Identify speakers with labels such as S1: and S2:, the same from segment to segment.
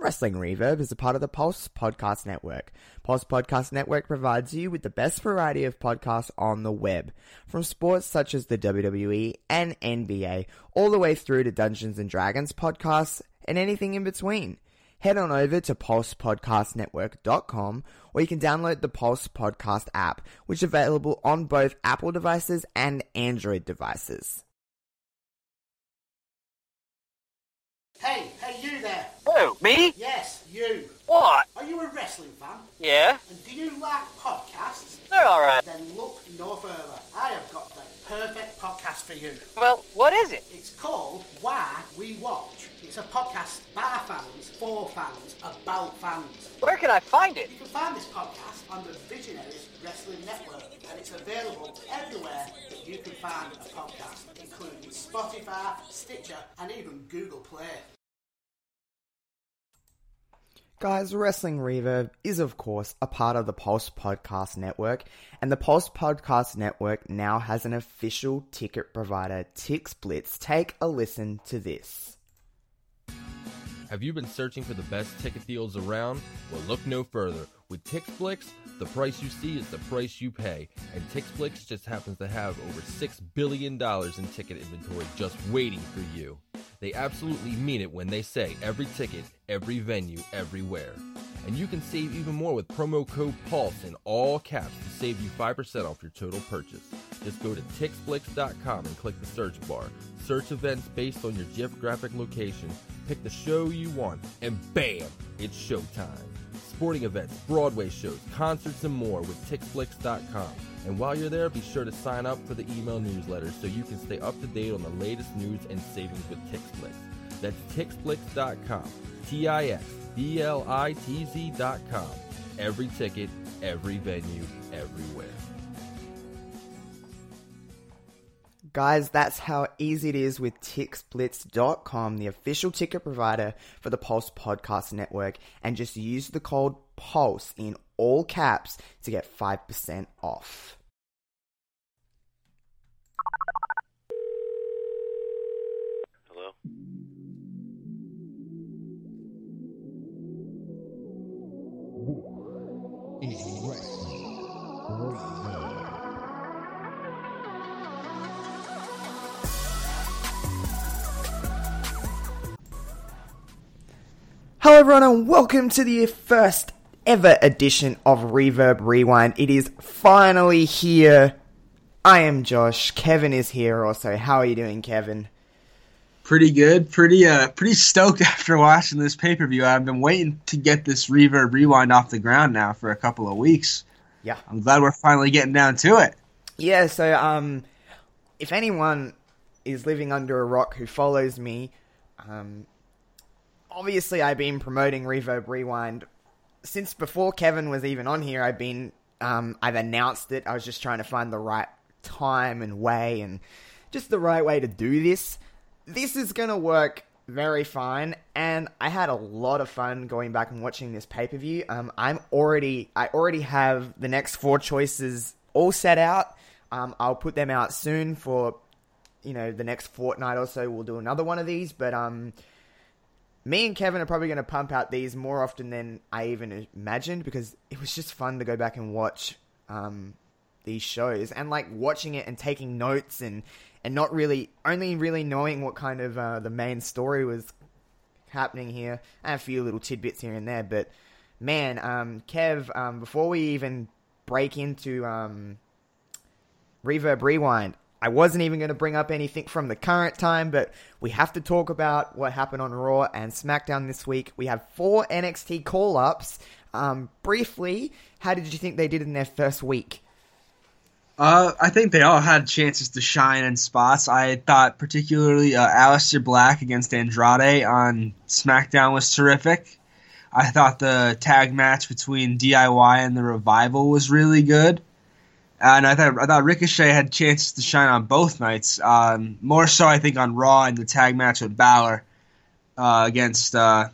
S1: Wrestling Reverb is a part of the Pulse Podcast Network. Pulse Podcast Network provides you with the best variety of podcasts on the web, from sports such as the WWE and NBA, all the way through to Dungeons and Dragons podcasts and anything in between. Head on over to pulsepodcastnetwork.com or you can download the Pulse Podcast app, which is available on both Apple devices and Android devices.
S2: Hey.
S3: Who, me?
S2: Yes, you.
S3: What?
S2: Are you a wrestling fan?
S3: Yeah?
S2: And do you like podcasts?
S3: They're alright.
S2: Then look no further. I have got the perfect podcast for you.
S3: Well, what is it?
S2: It's called Why We Watch. It's a podcast by fans, for fans, about fans.
S3: Where can I find it?
S2: You can find this podcast on the Visionaries Wrestling Network, and it's available everywhere that you can find a podcast, including Spotify, Stitcher, and even Google Play.
S1: Guys, Wrestling Reverb is, of course, a part of the Pulse Podcast Network, and the Pulse Podcast Network now has an official ticket provider, TixBlitz. Take a listen to this.
S4: Have you been searching for the best ticket deals around? Well, look no further. With TixBlitz, the price you see is the price you pay, and TixBlitz just happens to have over $6 billion in ticket inventory just waiting for you. They absolutely mean it when they say every ticket, every venue, everywhere. And you can save even more with promo code PULSE in all caps to save you 5% off your total purchase. Just go to tixblitz.com and click the search bar. Search events based on your geographic location, pick the show you want, and bam, it's showtime. Sporting events, Broadway shows, concerts, and more with tixblitz.com. And while you're there, be sure to sign up for the email newsletter so you can stay up to date on the latest news and savings with TixBlitz. That's tixblitz.com. T I X B L I T Z.com. Every ticket, every venue, everywhere.
S1: Guys, that's how easy it is with TixBlitz.com, the official ticket provider for the Pulse Podcast Network, and just use the code PULSE in all caps to get 5% off.
S5: Hello?
S1: Hello, everyone, and welcome to the first ever edition of Reverb Rewind. It is finally here. I am Josh. Kevin is here also. How are you doing, Kevin?
S6: pretty good. Pretty uh pretty stoked after watching this pay per view. I've been waiting to get this reverb rewind off the ground now for a couple of weeks.
S1: Yeah.
S6: I'm glad we're finally getting down to it.
S1: Yeah, so um if anyone is living under a rock who follows me, um obviously I've been promoting Reverb Rewind since before Kevin was even on here. I've been um I've announced it. I was just trying to find the right time and way and just the right way to do this. This is to work very fine and I had a lot of fun going back and watching this pay-per-view. Um I'm already I already have the next four choices all set out. Um, I'll put them out soon for, you know, the next fortnight or so. We'll do another one of these, but um, me and Kevin are probably going to pump out these more often than I even imagined because it was just fun to go back and watch um, these shows and like watching it and taking notes and and not really only really knowing what kind of uh, the main story was happening here and a few little tidbits here and there. But man, um, Kev, um, before we even break into um, Reverb Rewind. I wasn't even going to bring up anything from the current time, but we have to talk about what happened on Raw and SmackDown this week. We have four NXT call ups. Um, briefly, how did you think they did in their first week?
S6: Uh, I think they all had chances to shine in spots. I thought particularly uh, Aleister Black against Andrade on SmackDown was terrific. I thought the tag match between DIY and the Revival was really good. And I thought I thought Ricochet had chances to shine on both nights. Um, more so, I think, on Raw in the tag match with Balor uh, against uh,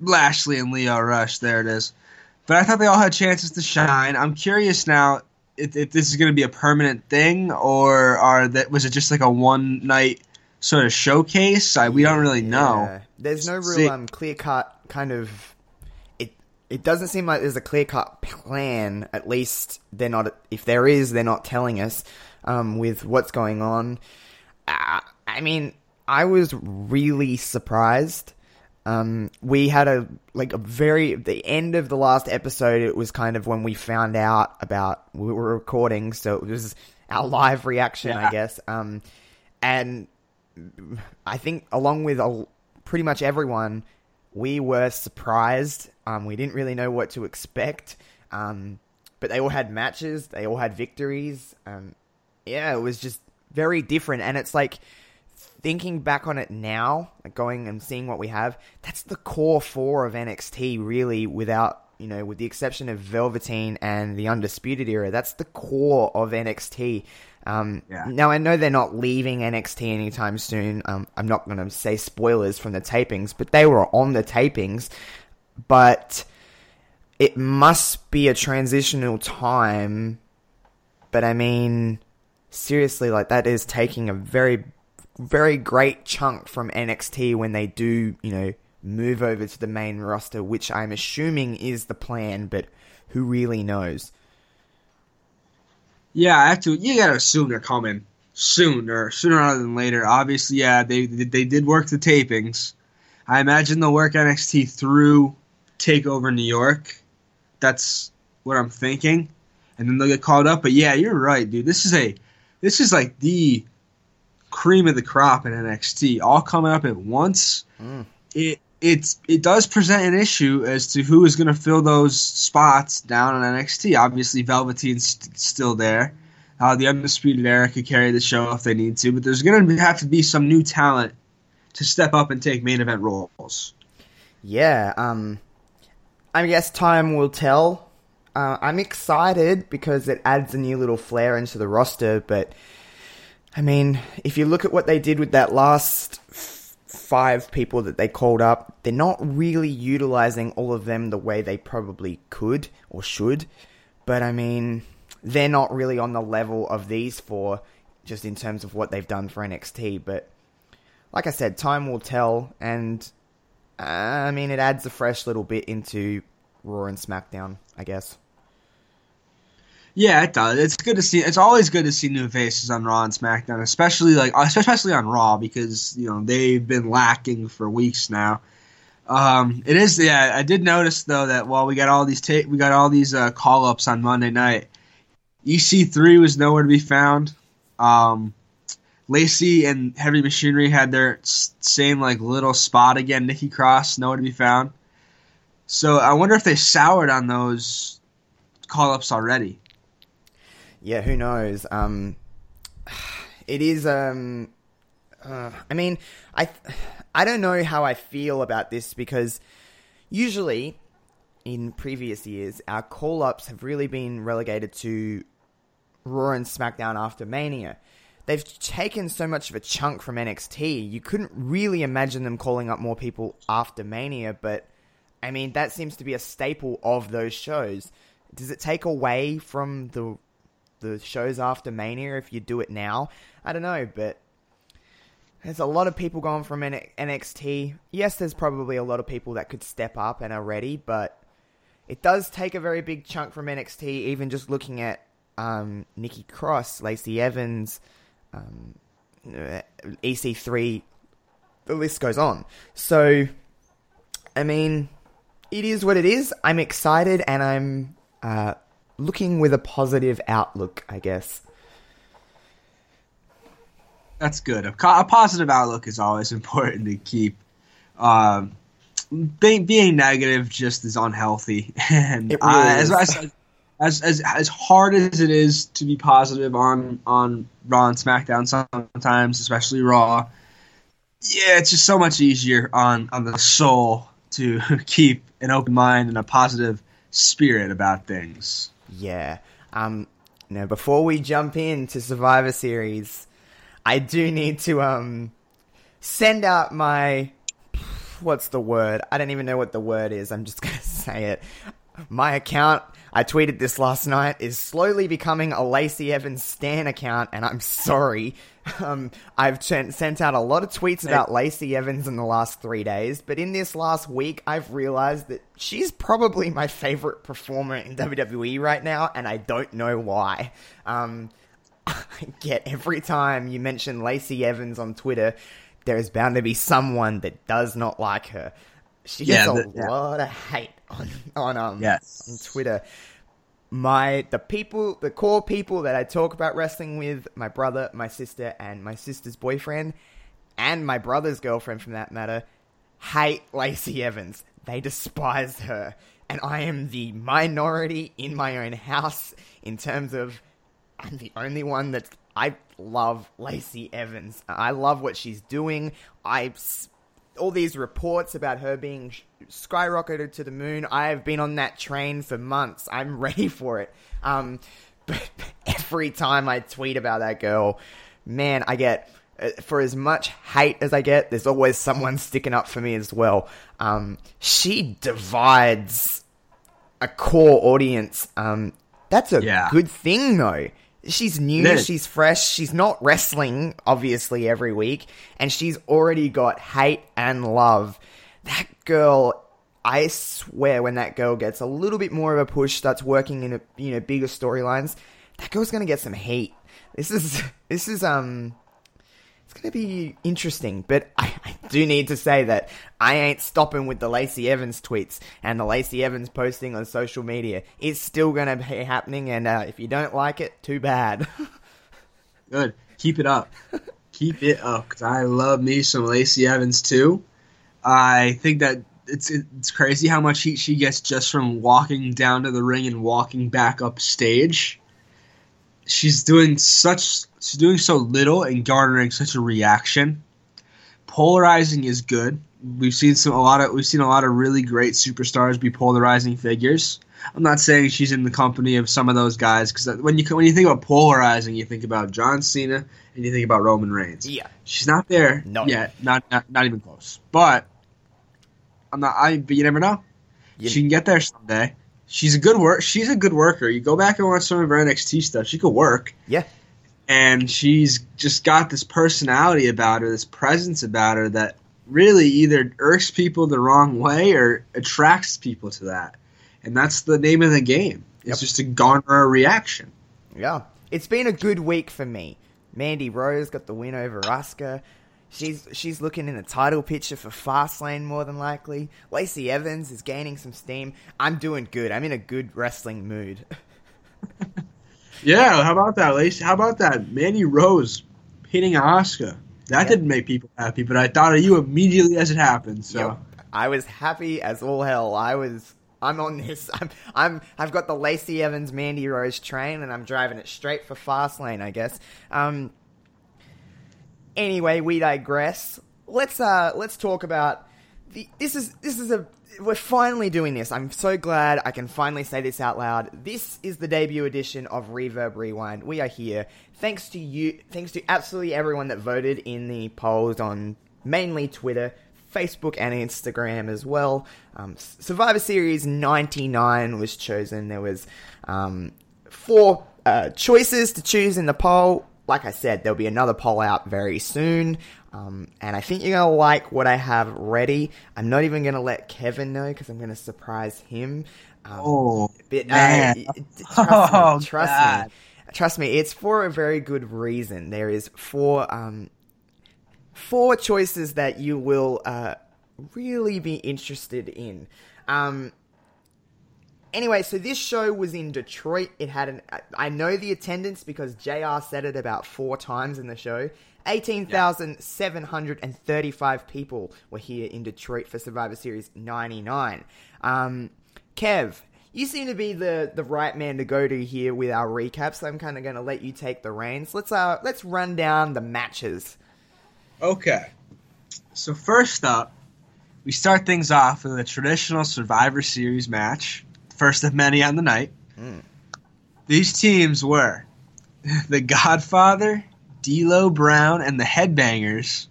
S6: Lashley and Lio Rush. There it is. But I thought they all had chances to shine. I'm curious now if, if this is going to be a permanent thing, or are that was it just like a one night sort of showcase. I, we don't really know.
S1: Yeah. There's no real um, clear cut kind of. It doesn't seem like there's a clear cut plan. At least they're not. If there is, they're not telling us um, with what's going on. Uh, I mean, I was really surprised. Um, we had a like a very the end of the last episode. It was kind of when we found out about we were recording, so it was our live reaction, I guess. Um, and I think along with a, pretty much everyone, we were surprised. Um, we didn't really know what to expect. Um, but they all had matches. They all had victories. Um, yeah, it was just very different. And it's like thinking back on it now, like going and seeing what we have. That's the core four of NXT, really. Without you know, with the exception of Velveteen and the Undisputed Era, that's the core of NXT. Um,
S6: Yeah.
S1: Now I know they're not leaving NXT anytime soon. Um, I'm not going to say spoilers from the tapings, but they were on the tapings. But it must be a transitional time. But I mean, seriously, like that is taking a very, very great chunk from NXT when they do, you know, move over to the main roster, which I'm assuming is the plan, but who really knows?
S6: Yeah, I have to. You gotta assume they're coming sooner, sooner rather than later. Obviously, yeah, they they did work the tapings. I imagine they'll work NXT through Takeover New York. That's what I'm thinking, and then they'll get called up. But yeah, you're right, dude. This is a this is like the cream of the crop in NXT, all coming up at once. It it's it does present an issue as to who is going to fill those spots down in NXT. Obviously, Velveteen's st- still there. Uh, the Undisputed Era could carry the show if they need to, but there's going to have to be some new talent to step up and take main event roles.
S1: Yeah, um, I guess time will tell. Uh, I'm excited because it adds a new little flair into the roster, but I mean, if you look at what they did with that last f- five people that they called up, they're not really utilizing all of them the way they probably could or should. But I mean, they're not really on the level of these four, just in terms of what they've done for NXT. But like I said, time will tell, and I mean, it adds a fresh little bit into Raw and SmackDown, I guess.
S6: Yeah, it does. It's good to see. It's always good to see new faces on Raw and SmackDown, especially like especially on Raw because you know they've been lacking for weeks now. Um, it is. Yeah, I did notice though that while we got all these ta- we got all these uh, call ups on Monday night, EC3 was nowhere to be found. Um, Lacey and Heavy Machinery had their same like little spot again. Nikki Cross nowhere to be found. So I wonder if they soured on those call ups already.
S1: Yeah, who knows? Um, it is. Um, uh, I mean, I I don't know how I feel about this because usually in previous years our call ups have really been relegated to Raw and SmackDown after Mania. They've taken so much of a chunk from NXT. You couldn't really imagine them calling up more people after Mania, but I mean that seems to be a staple of those shows. Does it take away from the the shows after Mania if you do it now? I don't know, but there's a lot of people going from NXT. Yes, there's probably a lot of people that could step up and are ready, but it does take a very big chunk from NXT. Even just looking at um, Nikki Cross, Lacey Evans, um, uh, EC3, the list goes on. So, I mean, it is what it is. I'm excited and I'm uh, looking with a positive outlook, I guess.
S6: That's good. A, a positive outlook is always important to keep. Um, being, being negative just is unhealthy, and
S1: It really
S6: uh, as. I said, as, as as hard as it is to be positive on on Raw and SmackDown sometimes, especially Raw. Yeah, it's just so much easier on on the soul to keep an open mind and a positive spirit about things.
S1: Yeah. Um now before we jump into Survivor Series, I do need to um send out my what's the word? I don't even know what the word is. I'm just to say it. my account, I tweeted this last night, is slowly becoming a Lacey Evans Stan account, and I'm sorry. Um, I've sent, sent out a lot of tweets about Lacey Evans in the last three days, but in this last week, I've realized that she's probably my favorite performer in WWE right now, and I don't know why. Um, I get every time you mention Lacey Evans on Twitter, there is bound to be someone that does not like her. She gets
S6: Yeah,
S1: a
S6: the- yeah.
S1: lot of hate on on um
S6: Yes.
S1: on Twitter. My the people, the core people that I talk about wrestling with, my brother, my sister, and my sister's boyfriend, and my brother's girlfriend, from that matter, hate Lacey Evans. They despise her, and I am the minority in my own house in terms of I'm the only one that I love Lacey Evans. I love what she's doing. I all these reports about her being skyrocketed to the moon. I have been on that train for months. I'm ready for it. Um, but every time I tweet about that girl, man, I get uh, for as much hate as I get, there's always someone sticking up for me as well. Um, she divides a core audience. Um, that's a
S6: Yeah.
S1: good thing, though. She's new, she's fresh, she's not wrestling, obviously, every week, and she's already got hate and love. That girl, I swear, when that girl gets a little bit more of a push, starts working in a, you know bigger storylines, that girl's gonna get some heat. This is this is um going to be interesting, but I, I do need to say that I ain't stopping with the Lacey Evans tweets and the Lacey Evans posting on social media. It's still going to be happening, and uh, if you don't like it, too bad.
S6: Good. Keep it up. Keep it up. Cause I love me some Lacey Evans too. I think that it's it's crazy how much heat she gets just from walking down to the ring and walking back up stage. She's doing such she's doing so little and garnering such a reaction. Polarizing is good. We've seen some a lot of we've seen a lot of really great superstars be polarizing figures. I'm not saying she's in the company of some of those guys because when you when you think about polarizing, you think about John Cena and you think about Roman Reigns.
S1: yeah.
S6: She's not there
S1: No.
S6: yet, not, not not even close. But I'm not. I but you never know.
S1: You-
S6: she can get there someday. She's a good work. She's a good worker. You go back and watch some of her NXT stuff. She could work,
S1: Yeah.
S6: and she's just got this personality about her, this presence about her that really either irks people the wrong way or attracts people to that. And that's the name of the game. It's
S1: Yep.
S6: just to garner a reaction.
S1: Yeah. It's been a good week for me. Mandy Rose got the win over Asuka. She's she's looking in the title picture for Fastlane more than likely. Lacey Evans is gaining some steam. I'm doing good. I'm in a good wrestling mood.
S6: Yeah, how about that, Lacey? How about that? Mandy Rose hitting Asuka? That
S1: Yeah.
S6: didn't make people happy, but I thought of you immediately as it happened. So
S1: Yo, I was happy as all hell. I was. I'm on this. I'm. I'm. I've got the Lacey Evans Mandy Rose train, and I'm driving it straight for Fastlane. I guess. Um. Anyway, we digress. Let's uh. Let's talk about the. This is. This is a. We're finally doing this. I'm so glad I can finally say this out loud. This is the debut edition of Reverb Rewind. We are here. Thanks to you. Thanks to absolutely everyone that voted in the polls on mainly Twitter, Facebook, and Instagram as well. Um, Survivor Series 99 was chosen. There was um, four uh, choices to choose in the poll. Like I said, there'll be another poll out very soon. Um, and I think you're going to like what I have ready. I'm not even going to let Kevin know because I'm going to surprise him. Um,
S6: Oh,
S1: but, uh,
S6: man.
S1: y- trust
S6: Oh,
S1: me, trust
S6: God.
S1: me, trust me. It's for a very good reason. There is four, um, four choices that you will uh, really be interested in. Um, anyway, so this show was in Detroit. It had an. I know the attendance because JR said it about four times in the show. 18,735 people were here in Detroit for Survivor Series 99. Um, Kev, you seem to be the, the right man to go to here with our recap, so I'm kind of going to let you take the reins. Let's uh let's run down the matches.
S6: Okay. So first up, we start things off with a traditional Survivor Series match, first of many on the night. Hmm. These teams were the Godfather, D'Lo Brown, and the Headbangers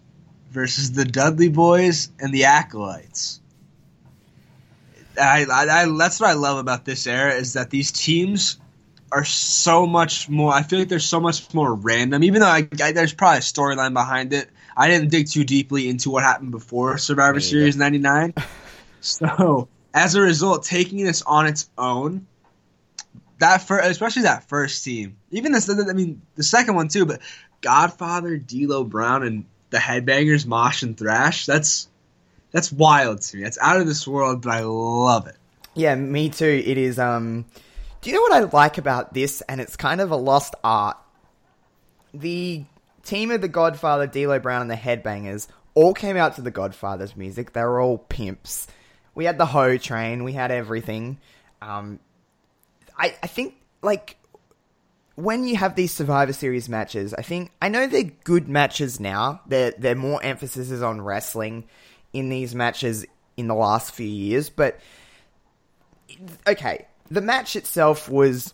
S6: versus the Dudley Boys and the Acolytes. I, I, I that's what I love about this era is that these teams are so much more. I feel like they're so much more random. Even though I, I, there's probably a storyline behind it, I didn't dig too deeply into what happened before Survivor Series '99. so as a result, taking this on its own, that especially that first team, even this, I mean the second one too, but Godfather, D'Lo Brown, and the Headbangers, Mosh and Thrash. That's that's wild to me. That's out of this world, but I love it.
S1: Yeah, me too. It is. Um, do you know what I like about this? And it's kind of a lost art. The team of the Godfather, D'Lo Brown, and the Headbangers all came out to the Godfather's music. They were all pimps. We had the Ho Train. We had everything. Um, I I think like when you have these Survivor Series matches, I think I know they're good matches now. They're they're more emphasis is on wrestling in these matches in the last few years, but okay, the match itself was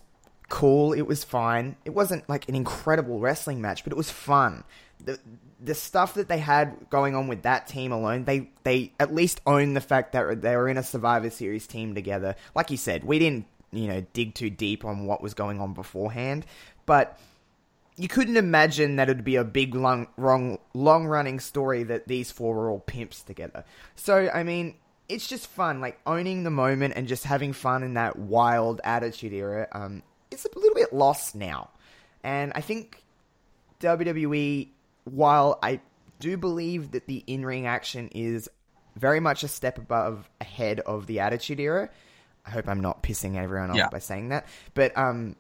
S1: cool. It was fine. It wasn't like an incredible wrestling match, but it was fun. The the stuff that they had going on with that team alone, they they at least own the fact that they were in a Survivor Series team together. Like you said, we didn't you know dig too deep on what was going on beforehand, but you couldn't imagine that it'd be a big long long long running story that these four were all pimps together. So I mean, it's just fun, like owning the moment and just having fun in that wild attitude era. Um, it's a little bit lost now, and I think WWE, while I do believe that the in ring action is very much a step above ahead of the attitude era. I hope I'm not pissing everyone off
S6: Yeah.
S1: by saying that, but um,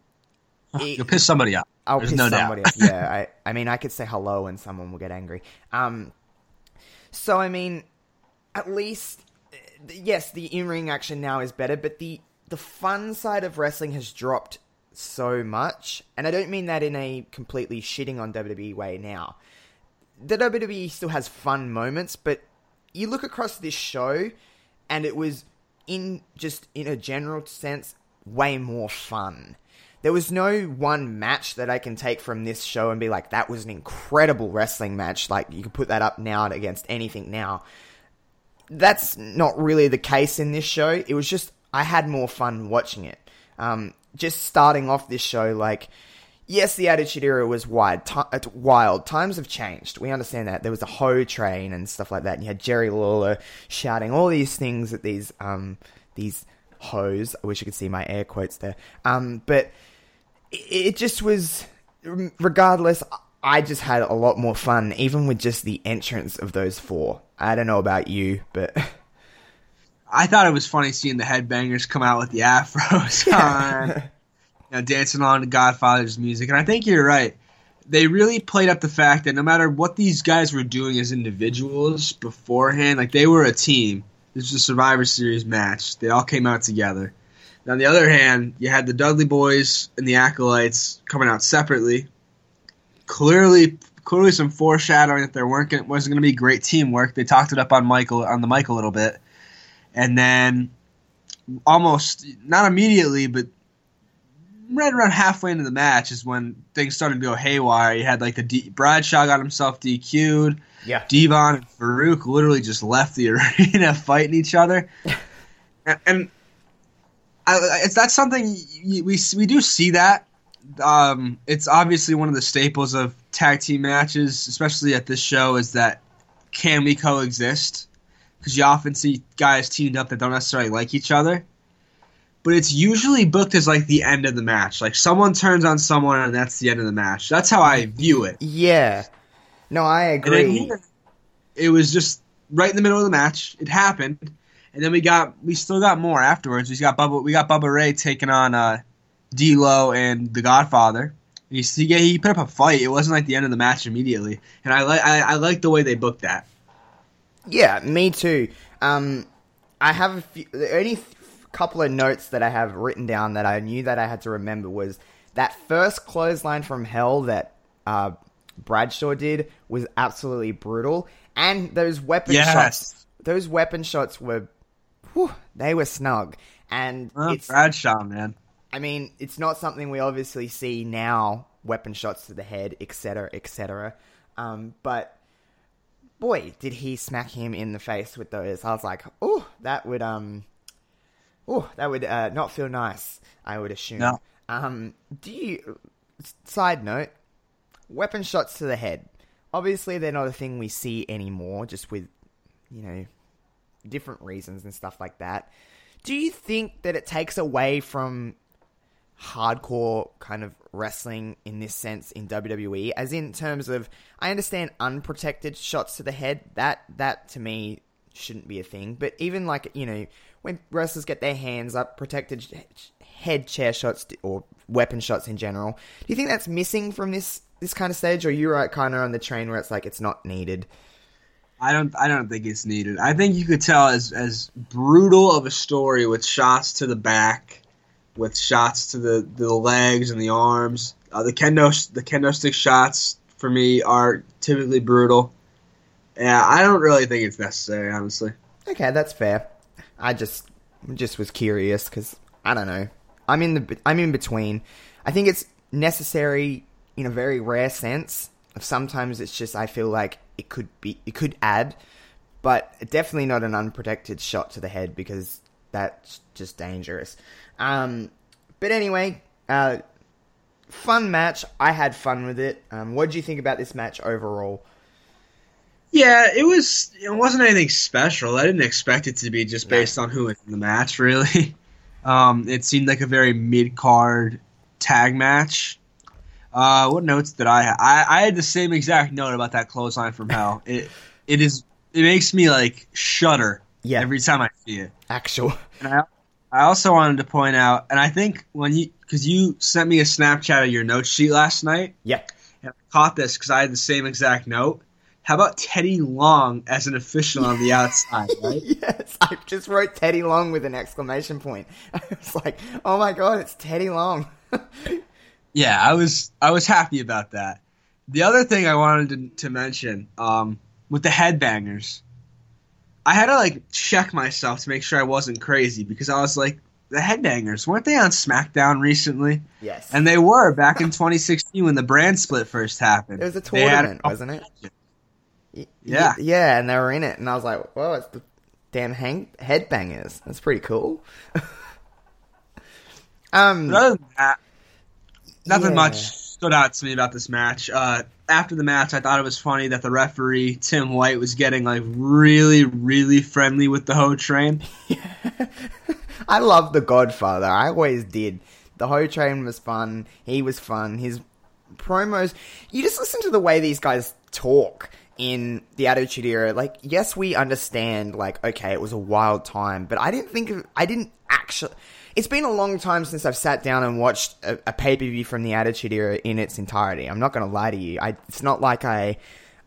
S1: it-
S6: You'll piss somebody off.
S1: I'll
S6: There's
S1: piss
S6: no
S1: somebody off. Yeah, I, I mean, I could say hello and someone will get angry. Um, so I mean, at least, yes, the in-ring action now is better, but the the fun side of wrestling has dropped so much, and I don't mean that in a completely shitting on WWE way now. The WWE still has fun moments, but you look across this show, and it was in just in a general sense way more fun. There was no one match that I can take from this show and be like, that was an incredible wrestling match. Like, you could put that up now against anything now. That's not really the case in this show. It was just, I had more fun watching it. Um, just starting off this show, like, yes, the Attitude Era was ti- uh, wild. Times have changed. We understand that. There was a Ho train and stuff like that. And you had Jerry Lawler shouting all these things at these, um, these hoes. I wish you could see my air quotes there. Um, but it just was, regardless, I just had a lot more fun, even with just the entrance of those four. I don't know about you, but
S6: I thought it was funny seeing the headbangers come out with the afros on, you know, dancing along to Godfather's music. And I think you're right. They really played up the fact that no matter what these guys were doing as individuals beforehand, like they were a team. This was a Survivor Series match. They all came out together. And on the other hand, you had the Dudley Boys and the Acolytes coming out separately. Clearly, clearly some foreshadowing that there weren't gonna, wasn't going to be great teamwork. They talked it up on Michael on the mic a little bit and then almost not immediately, but right around halfway into the match is when things started to go haywire. You had like the D- Bradshaw got himself DQ'd.
S1: yeah.
S6: D-Von and Faarooq literally just left the arena fighting each other, and, and I, it's that's something we we do see that. Um, it's obviously one of the staples of tag team matches, especially at this show, is that can we coexist? Because you often see guys teamed up that don't necessarily like each other. But it's usually booked as like the end of the match. Like someone turns on someone and that's the end of the match. That's how I view it.
S1: Yeah. No, I agree.
S6: here, it was just right in the middle of the match. It happened, and then we got we still got more afterwards. We got Bubba we got Bubba Ray taking on uh, D'Lo and the Godfather. He he, he put up a fight. It wasn't like the end of the match immediately, and I like I, I like the way they booked that.
S1: Yeah, me too. Um, I have a few, the only couple of notes that I have written down that I knew that I had to remember was that first clothesline from hell that uh, Bradshaw did was absolutely brutal, and those weapon
S6: Yes.
S1: shots, those weapon shots were, whew, they were snug, and
S6: Oh,
S1: it's
S6: Bradshaw, man.
S1: I mean, it's not something we obviously see now, weapon shots to the head, etc., etc. Um, but boy, did he smack him in the face with those. I was like, oh, that would um Oh, that would uh, not feel nice. I would assume.
S6: No.
S1: Um, do you? Side note: weapon shots to the head. Obviously, they're not a thing we see anymore. Just with, you know, different reasons and stuff like that. Do you think that it takes away from hardcore kind of wrestling in this sense in WWE as in terms of I understand unprotected shots to the head that that to me shouldn't be a thing but even like you know when wrestlers get their hands up protected head chair shots or weapon shots in general do you think that's missing from this this kind of stage or you're right kind of on the train where it's like it's not needed
S6: I don't. I don't think it's needed. I think you could tell as as brutal of a story with shots to the back, with shots to the, the legs and the arms. Uh, the kendo the kendo stick shots for me are typically brutal. Yeah, I don't really think it's necessary, honestly.
S1: Okay, that's fair. I just just was curious because I don't know. I'm in the I'm in between. I think it's necessary in a very rare sense. Sometimes it's just I feel like it could be it could add, but definitely not an unprotected shot to the head because that's just dangerous. Um, but anyway, uh, fun match. I had fun with it. Um, what did you think about this match overall?
S6: Yeah, it was. It wasn't anything special. I didn't expect it to be just
S1: No.
S6: based on who was in the match. Really, um, it seemed like a very mid card tag match. Uh, what notes did I have? I, I had the same exact note about that clothesline from hell. It it is. It makes me like shudder
S1: Yeah.
S6: every time I see it.
S1: Actual.
S6: And I, I also wanted to point out, and I think when you, because you sent me a Snapchat of your note sheet last night,
S1: Yeah.
S6: and I caught this because I had the same exact note. How about Teddy Long as an official on the outside, right?
S1: Yes, I just wrote Teddy Long with an exclamation point. I was like, oh my god, it's Teddy Long.
S6: Yeah, I was I was happy about that. The other thing I wanted to, to mention, um, with the headbangers, I had to like check myself to make sure I wasn't crazy because I was like, the headbangers weren't they on SmackDown recently?
S1: yes.
S6: And they were back in 2016 when the brand split first happened.
S1: it was a tournament, wasn't it? Y-
S6: Yeah.
S1: y- Yeah, and they were in it, and I was like, well, it's the damn hang- headbangers. That's pretty cool. um,
S6: But other than that, nothing
S1: Yeah.
S6: much stood out to me about this match. Uh, after the match, I thought it was funny that the referee Tim White was getting like really, really friendly with the Ho Train.
S1: I love The Godfather. I always did. The Ho Train was fun. He was fun. His promos. You just listen to the way these guys talk in the Attitude Era. Like, yes, we understand. Like, okay, it was a wild time, but I didn't think of. I didn't actually. It's been a long time since I've sat down and watched a, a pay per view from the Attitude Era in its entirety. I'm not going to lie to you. I, it's not like I.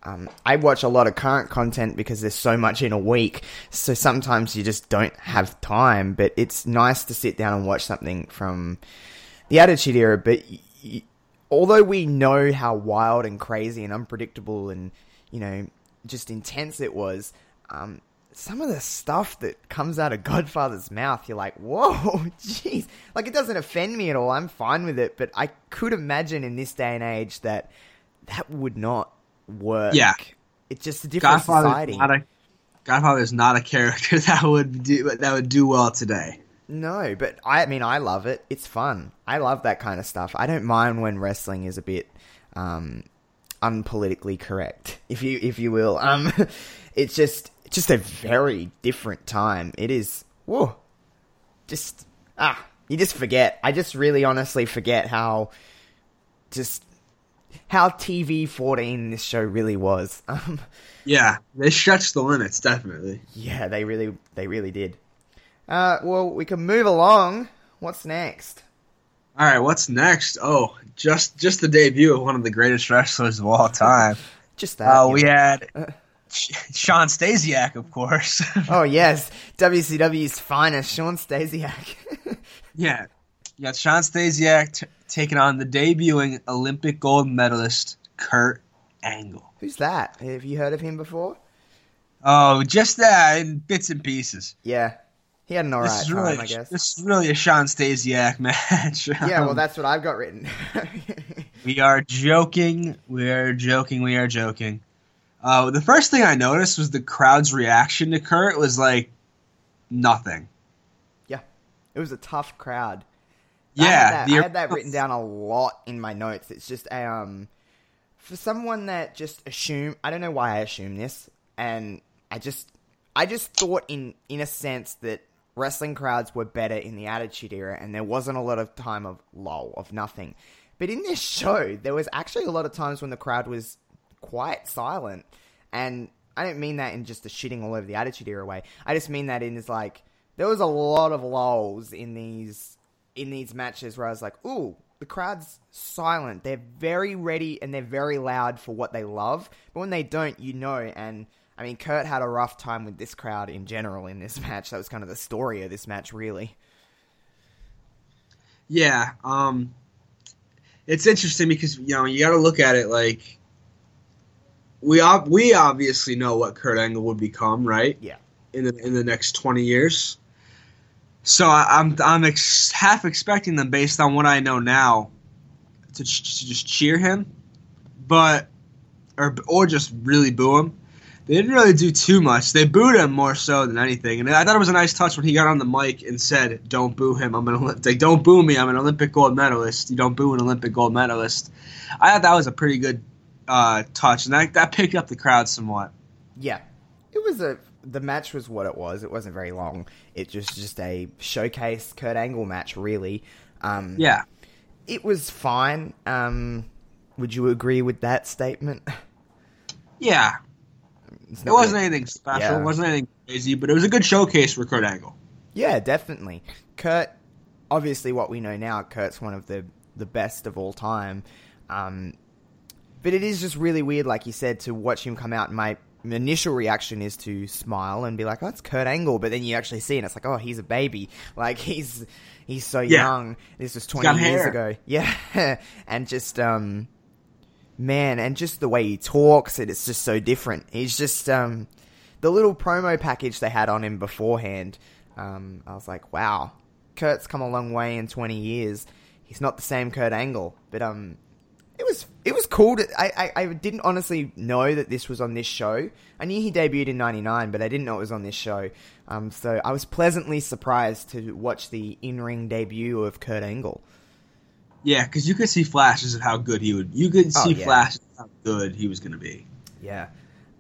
S1: Um, I watch a lot of current content because there's so much in a week, so sometimes you just don't have time. But it's nice to sit down and watch something from the Attitude Era. But y- y- although we know how wild and crazy and unpredictable and you know just intense it was, um, some of the stuff that comes out of Godfather's mouth, you're like, whoa, jeez. Like it doesn't offend me at all. I'm fine with it. But I could imagine in this day and age that that would not work.
S6: Yeah.
S1: It's just a different
S6: Godfather
S1: society.
S6: not a Godfather is not a character that would do that would do well today.
S1: No, but I mean, I love it. It's fun. I love that kind of stuff. I don't mind when wrestling is a bit um, unpolitically correct, if you if you will. Um, it's just just a very different time. It is. Whoa, just ah, you just forget. I just really honestly forget how just how TV fourteen this show really was. Um,
S6: Yeah, they stretched the limits definitely.
S1: yeah, they really they really did. Uh, well, we can move along. What's next?
S6: All right, what's next? Oh, just just the debut of one of the greatest wrestlers of all time.
S1: Just that.
S6: Uh, we
S1: know.
S6: had Shawn Stasiak, of course.
S1: Oh yes, WCW's finest, Shawn Stasiak.
S6: yeah, you got Shawn Stasiak t- taking on the debuting Olympic gold medalist Kurt Angle.
S1: Who's that? Have you heard of him before?
S6: Oh, just that in bits and pieces.
S1: Yeah, he had an alright time,
S6: really,
S1: I guess.
S6: this is really a Shawn Stasiak match.
S1: Yeah, well,
S6: Um,
S1: that's what I've got written.
S6: We are joking. We are joking. We are joking. Uh, the first thing I noticed was the crowd's reaction to Kurt was like nothing.
S1: Yeah. It was a tough crowd. I had
S6: Yeah,
S1: that, I had that written down a lot in my notes. It's just a, um, for someone that just assume. I don't know why I assume this, and I just, I just thought in in a sense that wrestling crowds were better in the Attitude Era, and there wasn't a lot of time of lull of nothing. But in this show, there was actually a lot of times when the crowd was quite silent, and I don't mean that in just a shitting all over the Attitude Era way. I just mean that in is like there was a lot of lulls in these in these matches where I was like, ooh, the crowd's silent. They're very ready and they're very loud for what they love. But when they don't, you know. And I mean, Kurt had a rough time with this crowd in general in this match. That was kind of the story of this match, really.
S6: Yeah, um, it's interesting because you know you got to look at it like we ob- we obviously know what Kurt Angle would become, right?
S1: Yeah.
S6: In the in the next twenty years. So I, I'm I'm ex- half expecting them based on what I know now to, ch- to just cheer him, but or or just really boo him. They didn't really do too much. They booed him more so than anything, and I thought it was a nice touch when he got on the mic and said, "Don't boo him. I'm an Olympic. Like, don't boo me. I'm an Olympic gold medalist. You don't boo an Olympic gold medalist." I thought that was a pretty good uh, touch, and that that picked up the crowd somewhat.
S1: Yeah. It was a the match was what it was. It wasn't very long. It just just a showcase Kurt Angle match, really. Um,
S6: Yeah,
S1: it was fine. Um, would you agree with that statement?
S6: yeah. It wasn't
S1: really-
S6: anything special.
S1: Yeah.
S6: It wasn't anything crazy, but it was a good showcase for Kurt Angle.
S1: Yeah, definitely. Kurt, obviously, what we know now, Kurt's one of the the best of all time. Um, but it is just really weird, like you said, to watch him come out. And my initial reaction is to smile and be like, "Oh, it's Kurt Angle," but then you actually see, and it's like, "Oh, he's a baby. Like he's he's so
S6: Yeah.
S1: young. This was twenty years
S6: hair.
S1: ago. Yeah, and just um, man, and just the way he talks, it, it's just so different. He's just um, the little promo package they had on him beforehand. Um, I was like, wow, Kurt's come a long way in 20 years. He's not the same Kurt Angle, but um, it was it was cool. To, I, I I didn't honestly know that this was on this show. I knew he debuted in '99, but I didn't know it was on this show. Um, so I was pleasantly surprised to watch the in-ring debut of Kurt Angle.
S6: Yeah, because you could see flashes of how good he would. You could
S1: Oh,
S6: see
S1: yeah.
S6: flashes of how good he was going to be.
S1: Yeah.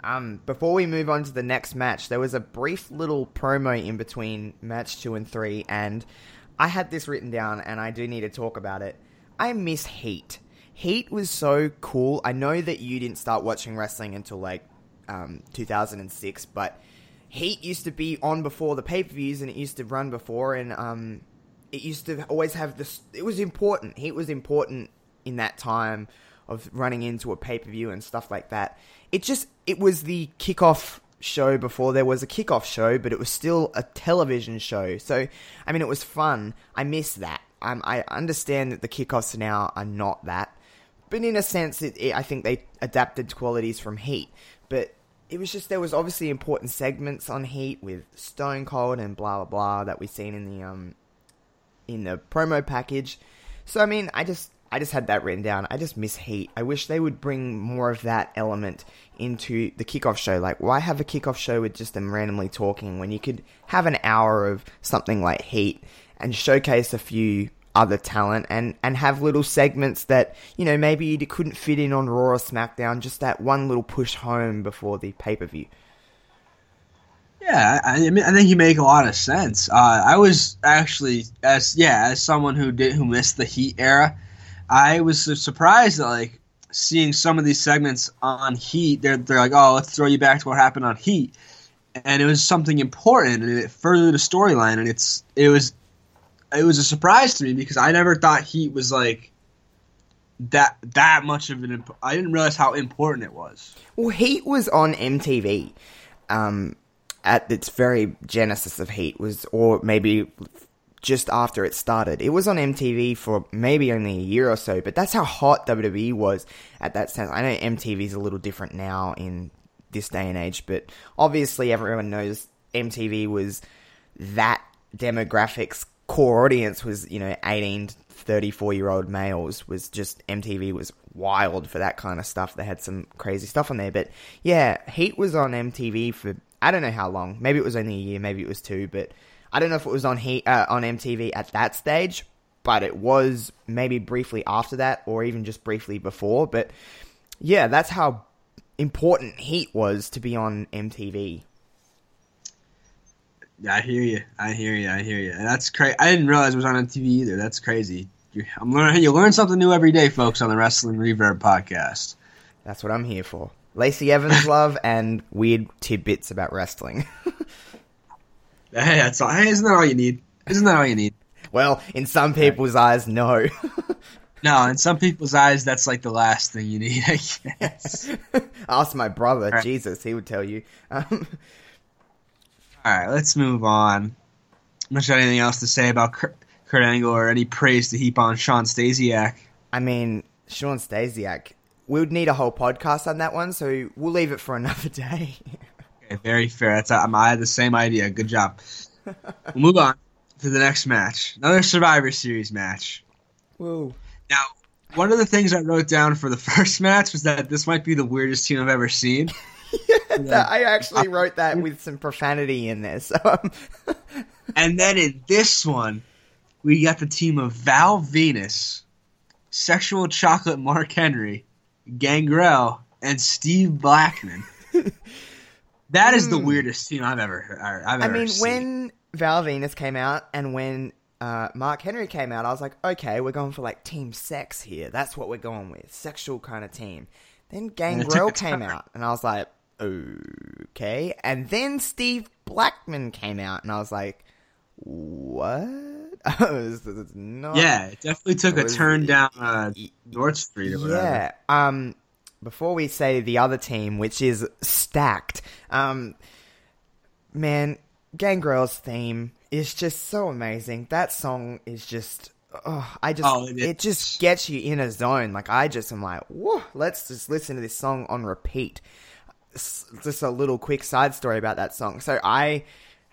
S1: Um, before we move on to the next match, there was a brief little promo in between match two and three, and I had this written down, and I do need to talk about it. I miss Heat. Heat was so cool. I know that you didn't start watching wrestling until like um, 2006, but Heat used to be on before the pay per views, and it used to run before, and um, it used to always have this. It was important. Heat was important in that time of running into a pay per view and stuff like that. It just it was the kickoff show before there was a kickoff show, but it was still a television show. So I mean, it was fun. I miss that. Um, I understand that the kickoffs now are not that, but in a sense, it, it, I think they adapted qualities from Heat. But it was just there was obviously important segments on Heat with Stone Cold and blah blah blah that we've seen in the um in the promo package. So I mean, I just I just had that written down. I just miss Heat. I wish they would bring more of that element into the kickoff show. Like, why have a kickoff show with just them randomly talking when you could have an hour of something like Heat and showcase a few other talent and and have little segments that you know maybe you couldn't fit in on Raw or SmackDown. Just that one little push home before the pay per view.
S6: Yeah, I, mean, I think you make a lot of sense. Uh, I was actually, as yeah, as someone who did who missed the Heat era, I was surprised that like seeing some of these segments on Heat. They're they're like, oh, let's throw you back to what happened on Heat, and it was something important, and it furthered the storyline, and it's it was it was a surprise to me because I never thought Heat was like that that much of an. imp- I didn't realize how important it was.
S1: Well, Heat was on MTV. Um, at its very genesis of Heat was, or maybe just after it started. It was on MTV for maybe only a year or so, but that's how hot WWE was at that sense. I know MTV's a little different now in this day and age, but obviously everyone knows MTV was that demographic's core audience was, you know, 18 to 34 year old males was just MTV was wild for that kind of stuff. They had some crazy stuff on there, but yeah, Heat was on MTV for I don't know how long. Maybe it was only a year, maybe it was two, but I don't know if it was on Heat uh, on MTV at that stage, but it was maybe briefly after that, or even just briefly before. But yeah, that's how important Heat was to be on MTV.
S6: Yeah, I hear you. I hear you. I hear you. That's crazy. I didn't realize it was on TV either. That's crazy. You, I'm learning. You learn something new every day, folks, on the Wrestling Reverb podcast.
S1: That's what I'm here for. Lacey Evans love and weird tidbits about wrestling.
S6: Hey, that's all. Hey, isn't that all you need? Isn't that all you need?
S1: well, in some people's eyes, no.
S6: No, in some people's eyes, that's like the last thing you need. I guess.
S1: Ask my brother,
S6: right.
S1: Jesus, he would tell you. Um,
S6: right, let's move on. Much anything else to say about Kurt, Kurt Angle or any praise to heap on Shawn Stasiak?
S1: I mean, Shawn Stasiak, we would need a whole podcast on that one, so we'll leave it for another day.
S6: Okay, very fair. That's uh, I had the same idea. Good job. we'll move on to the next match. Another Survivor Series match.
S1: Woo.
S6: Now, one of the things I wrote down for the first match was that this might be the weirdest team I've ever seen.
S1: That- I actually wrote that with some profanity in there. So, um,
S6: And then in this one, we got the team of Val Venis, Sexual Chocolate Mark Henry, Gangrel, and Steve Blackman. That is the weirdest team I've ever heard. I've
S1: Hmm. I mean,
S6: seen.
S1: when Val Venis came out and when uh, Mark Henry came out, I was like, okay, we're going for like team sex here. That's what we're going with, sexual kind of team. Then
S6: it
S1: Gangrel came out, and I was like, okay. And then Steve Blackman came out, and I was like, what? This is not
S6: yeah, it definitely took
S1: It
S6: a
S1: was-
S6: turn down uh, North Street or whatever.
S1: Yeah. Um, before we say the other team, which is stacked, um, man, Gangrel's theme is just so amazing. That song is just. Oh, I just
S6: Oh, it
S1: it, just gets you in a zone. Like I just am like, whoa, let's just listen to this song on repeat. Just a little quick side story about that song. So I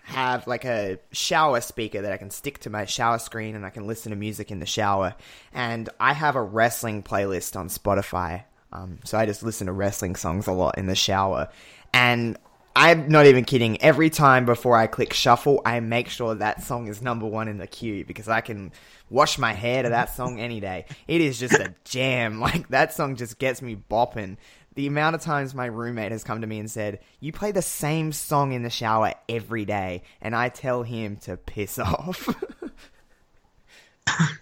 S1: have like a shower speaker that I can stick to my shower screen and I can listen to music in the shower. And I have a wrestling playlist on Spotify. Um, so I just listen to wrestling songs a lot in the shower. And I'm not even kidding. Every time before I click shuffle, I make sure that song is number one in the queue because I can wash my hair to that song any day. It is just a jam. Like that song just gets me bopping. The amount of times my roommate has come to me and said, "You play the same song in the shower every day," and I tell him to piss off.
S6: oh,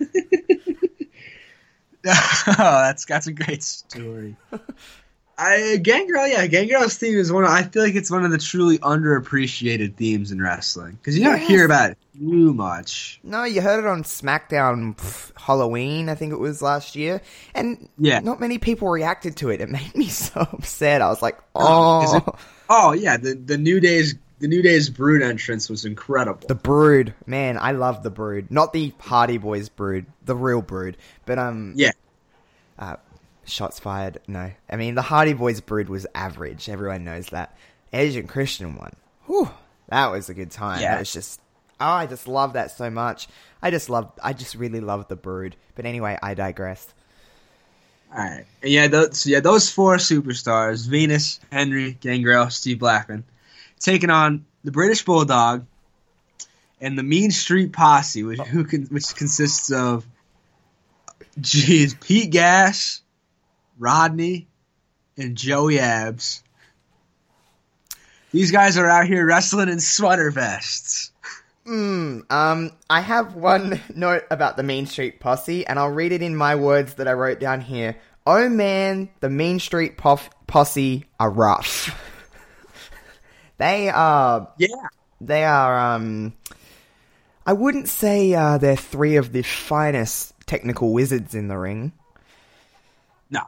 S6: that's that's a great story. I Gangrel, yeah, Gangrel's theme is one. Of, I feel like it's one of the truly underappreciated themes in wrestling because you don't hear about it too much.
S1: no, you heard it on SmackDown pff, Halloween, I think it was last year, and
S6: Yeah.
S1: not many people reacted to it. It made me so upset. I was like, "Oh,
S6: it- Oh yeah, the the New Day's the New Day's Brood entrance was incredible.
S1: The Brood, man, I love the Brood. Not the Hardy Boys Brood, the real Brood. But um,
S6: yeah,
S1: uh, shots fired. No, I mean the Hardy Boys Brood was average. Everyone knows that. Edge and Christian one, whew, that was a good time.
S6: Yeah.
S1: That was just, oh, I just love that so much. I just love, I just really love the Brood. But anyway, I digressed.
S6: all right, yeah, those, yeah, those four superstars: Venis, Henry, Gangrel, Steve Blackman, taking on the British Bulldog and the Mean Street Posse, which who can, which consists of, geez, Pete Gas, Rodney, and Joey Abs. These guys are out here wrestling in sweater vests.
S1: Mm, um, I have one note about the Mean Street Posse, and I'll read it in my words that I wrote down here. Oh man, the Mean Street pof- Posse are rough. they are,
S6: Yeah,
S1: they are, um, I wouldn't say uh, they're three of the finest technical wizards in the ring.
S6: no.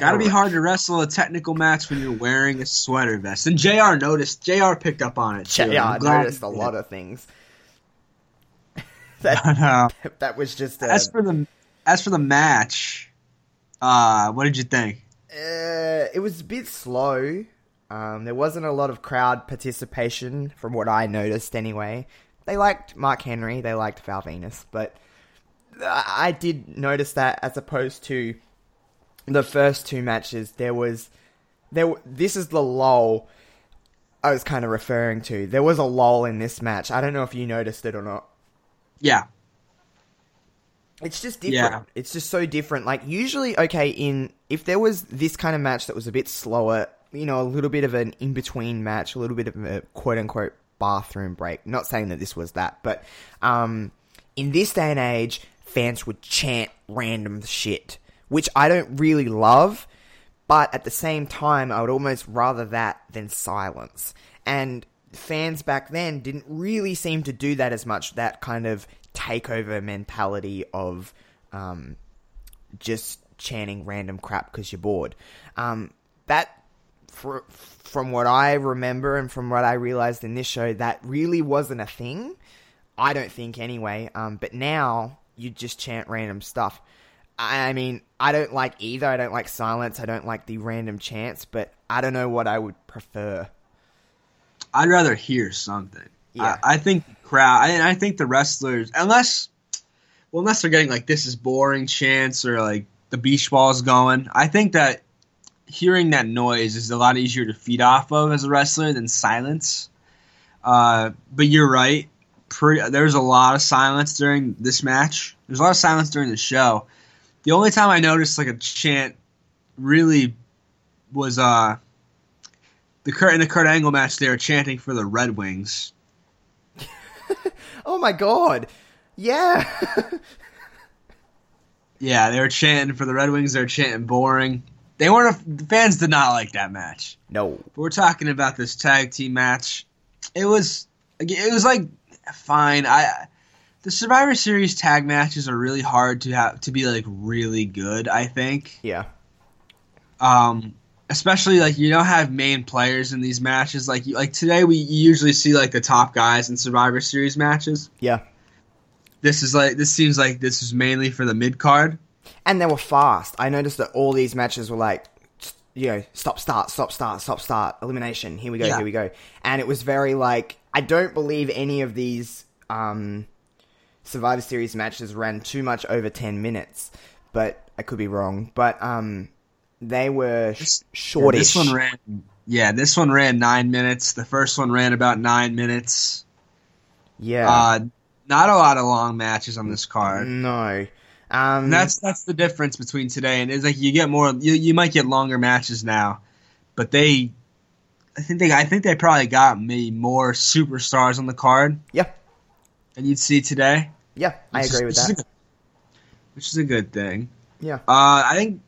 S6: Gotta be hard to wrestle a technical match when you're wearing a sweater vest. And JR noticed, JR picked up on it. Too.
S1: Yeah,
S6: glad
S1: noticed a lot of things. that, that was just, uh,
S6: as for the as for the match, uh, what did you think?
S1: Uh, it was a bit slow. Um, there wasn't a lot of crowd participation, from what I noticed. Anyway, they liked Mark Henry, they liked Val Venis, but I did notice that as opposed to the first two matches, there was there. This is the lull. I was kind of referring to. There was a lull in this match. I don't know if you noticed it or not.
S6: Yeah,
S1: It's just different.
S6: Yeah.
S1: It's just so different. Like usually, okay, in if there was this kind of match that was a bit slower, you know, a little bit of an in between match, a little bit of a quote unquote bathroom break. Not saying that this was that, but um, in this day and age, fans would chant random shit, which I don't really love. But at the same time, I would almost rather that than silence. And fans back then didn't really seem to do that as much. That kind of takeover mentality of um, just chanting random crap because you're bored. Um, that, fr- from what I remember and from what I realized in this show, that really wasn't a thing. I don't think anyway. Um, but now you just chant random stuff. I mean, I don't like either. I don't like silence. I don't like the random chants, but I don't know what I would prefer.
S6: I'd rather hear something.
S1: Yeah.
S6: I, I think the crowd. I, I think the wrestlers, unless, well, unless they're getting like "this is boring" chants or like the beach ball's going. I think that hearing that noise is a lot easier to feed off of as a wrestler than silence. Uh, but you're right. Pretty, there's a lot of silence during this match. There's a lot of silence during the show. The only time I noticed like a chant really was uh the Kurt in the Kurt Angle match. They were chanting for the Red Wings.
S1: Oh my god! Yeah,
S6: Yeah, they were chanting for the Red Wings. They were chanting boring. They weren't. A, the fans did not like that match.
S1: no,
S6: But we're talking about this tag team match. It was. It was like fine. I. The Survivor Series tag matches are really hard to have to be like really good. I think.
S1: yeah,
S6: um, especially like you don't have main players in these matches. Like you, like today, we usually see like the top guys in Survivor Series matches.
S1: yeah.
S6: This is like this seems like this is mainly for the mid card.
S1: And they were fast. I noticed that all these matches were like, you know, stop, start, stop, start, stop, start, elimination. Here we go,
S6: Yeah.
S1: here we go. And it was very like, I don't believe any of these um, Survivor Series matches ran too much over 10 minutes, but I could be wrong. But um, they were sh- shortish.
S6: This one ran. Yeah, this one ran nine minutes. The first one ran about nine minutes.
S1: yeah.
S6: Uh, not a lot of long matches on this card.
S1: no. Um,
S6: that's that's the difference between today and it's like you get more. You you might get longer matches now, but they. I think they. I think they probably got maybe more superstars on the card
S1: yeah,
S6: than you'd see today.
S1: yeah, I
S6: which is-
S1: agree with
S6: which is a
S1: that.
S6: good- which is a good thing.
S1: Yeah.
S6: Uh, I think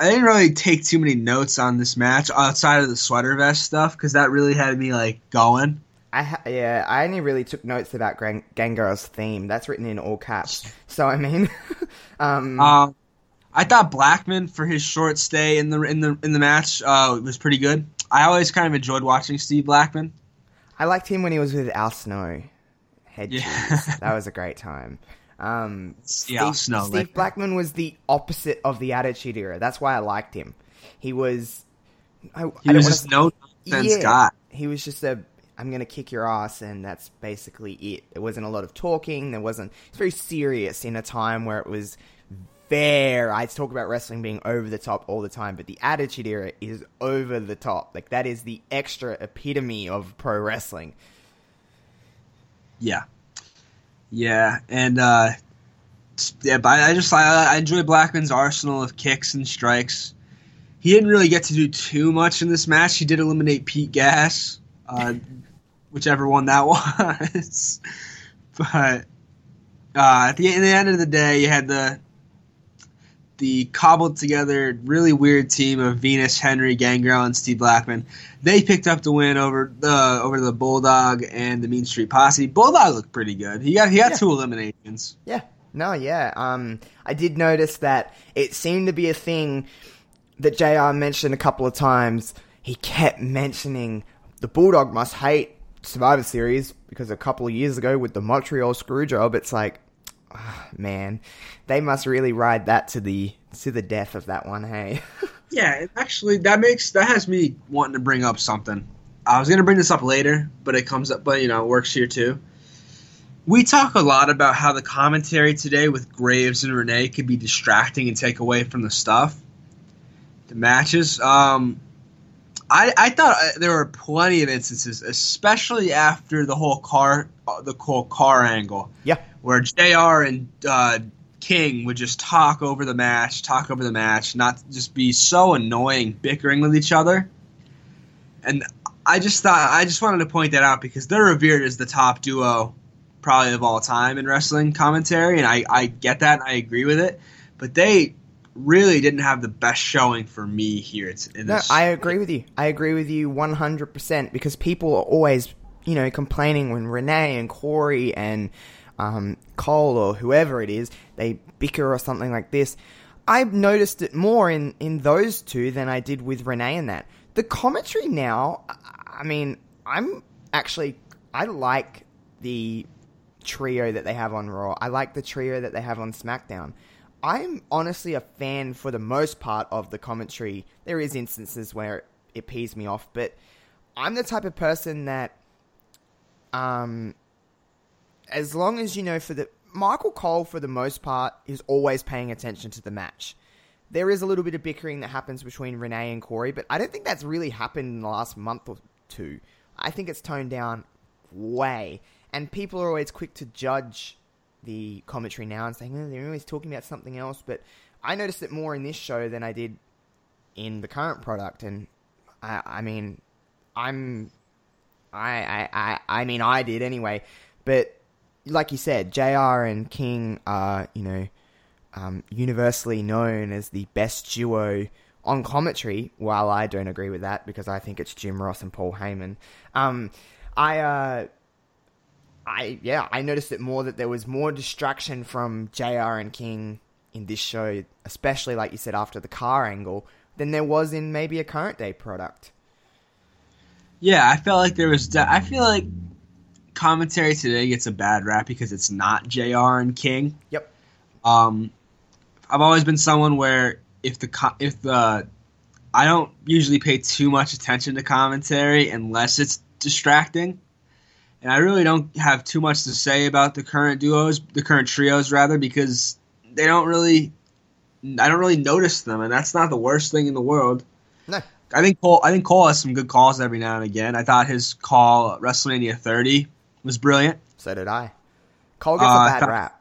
S6: I didn't really take too many notes on this match outside of the sweater vest stuff because that really had me like going.
S1: I ha- yeah, I only really took notes about Gang- Gangrel's theme. That's written in all caps. So I mean, um,
S6: Um, I thought Blackman for his short stay in the in the in the match uh, was pretty good. I always kind of enjoyed watching Steve Blackman.
S1: I liked him when he was with Al Snow. Head
S6: Yeah.
S1: cheese. that was a great time. Um, Steve,
S6: Al Snow,
S1: Steve
S6: like-
S1: Blackman was the opposite of the Attitude Era. That's why I liked him. He was. I, I
S6: He
S1: don't
S6: was just no nonsense
S1: yeah,
S6: guy.
S1: He was just a I'm gonna kick your ass and that's basically it. There wasn't a lot of talking, there wasn't it's very serious in a time where it was very I talk about wrestling being over the top all the time, but the attitude era is over the top. Like that is the extra epitome of pro wrestling.
S6: Yeah, yeah, and uh, yeah, but I just I, I enjoy Blackman's arsenal of kicks and strikes. He didn't really get to do too much in this match. He did eliminate Pete Gas, uh, whichever one that was. but uh, at the, at the end of the day, you had the the cobbled together really weird team of Venis, Henry, Gangrel, and Steve Blackman. They picked up the win over the over the Bulldog and the Mean Street Posse. Bulldog looked pretty good. He got he got
S1: Yeah.
S6: two eliminations.
S1: Yeah. No, yeah. Um, I did notice that it seemed to be a thing that JR mentioned a couple of times. He kept mentioning the Bulldog must hate Survivor Series because a couple of years ago with the Montreal Screwjob, it's like, ah, man, they must really ride that to the to the death of that one. Hey,
S6: Yeah, actually, that makes that has me wanting to bring up something. I was gonna bring this up later, but it comes up, but you know, it works here too. We talk a lot about how the commentary today with Graves and Renee could be distracting and take away from the stuff, the matches. Um, I, I thought uh, there were plenty of instances, especially after the whole car uh, the whole car angle,
S1: Yeah.
S6: Where Jr. and uh, King would just talk over the match, talk over the match, not just be so annoying, bickering with each other. And I just thought I just wanted to point that out because they're revered as the top duo, probably of all time in wrestling commentary, and I, I get that, and I agree with it, but they really didn't have the best showing for me here. It's in
S1: No,
S6: this.
S1: I agree with you. I agree with you 100% because people are always, you know, complaining when Renee and Corey and um, Cole or whoever it is, they bicker or something like this. I've noticed it more in, in those two than I did with Renee and that. The commentary now, I- mean, I'm actually, I like the trio that they have on Raw. I like the trio that they have on SmackDown. I'm honestly a fan for the most part of the commentary. There is instances where it pees me off, but I'm the type of person that um as long as you know for the Michael Cole for the most part is always paying attention to the match. There is a little bit of bickering that happens between Renee and Corey, but I don't think that's really happened in the last month or two. I think it's toned down way. And people are always quick to judge the commentary now and saying, oh, they're always talking about something else. But I noticed it more in this show than I did in the current product. And I, I mean, I'm, I, I, I, I mean, I did anyway. But like you said, JR and King are, you know, um, universally known as the best duo on commentary. While I don't agree with that because I think it's Jim Ross and Paul Heyman. Um, I, uh, I yeah, I noticed it more that there was more distraction from JR and King in this show, especially like you said after the car angle, than there was in maybe a current day product.
S6: Yeah, I felt like there was. de- I feel like commentary today gets a bad rap because it's not Jr. and King.
S1: Yep.
S6: Um, I've always been someone where if the if the I don't usually pay too much attention to commentary unless it's distracting, and I really don't have too much to say about the current duos, the current trios rather, because they don't really. I don't really notice them, and that's not the worst thing in the world.
S1: No.
S6: I think Cole. I think Cole has some good calls every now and again. I thought his call at WrestleMania 30 was brilliant.
S1: So did I. Cole gets
S6: Uh,
S1: a bad
S6: thought-
S1: rap.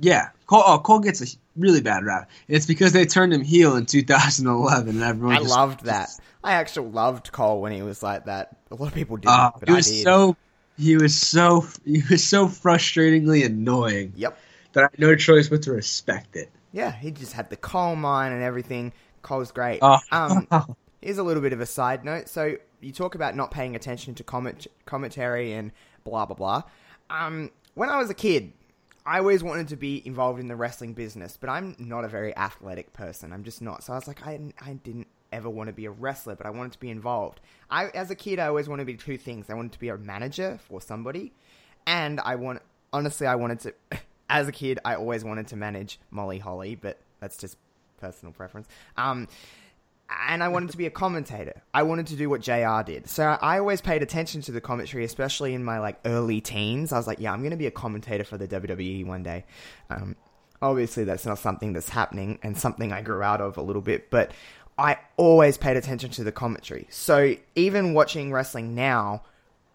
S6: Yeah, Cole. Oh, Cole gets a really bad rap. It's because they turned him heel in 2011, and everyone.
S1: I
S6: just,
S1: loved that. I actually loved Cole when he was like that. A lot of people didn't,
S6: Uh,
S1: but
S6: he
S1: I
S6: was
S1: did.
S6: so. He was so. He was so frustratingly annoying
S1: Yep.
S6: that I had no choice but to respect it.
S1: Yeah, he just had the Cole Mine and everything. Cole's great.
S6: Oh.
S1: Um, here's a little bit of a side note. So you talk about not paying attention to comment commentary and blah blah blah. Um, when I was a kid, I always wanted to be involved in the wrestling business, but I'm not a very athletic person. I'm just not. So I was like, I, I didn't ever want to be a wrestler, but I wanted to be involved. I, as a kid, I always wanted to be two things. I wanted to be a manager for somebody, and I want. Honestly, I wanted to. As a kid, I always wanted to manage Molly Holly, but that's just personal preference. Um, and I wanted to be a commentator. I wanted to do what JR did. So I always paid attention to the commentary, especially in my like early teens. I was like, yeah, I'm going to be a commentator for the WWE one day. Um, obviously, that's not something that's happening and something I grew out of a little bit, but I always paid attention to the commentary. So even watching wrestling now,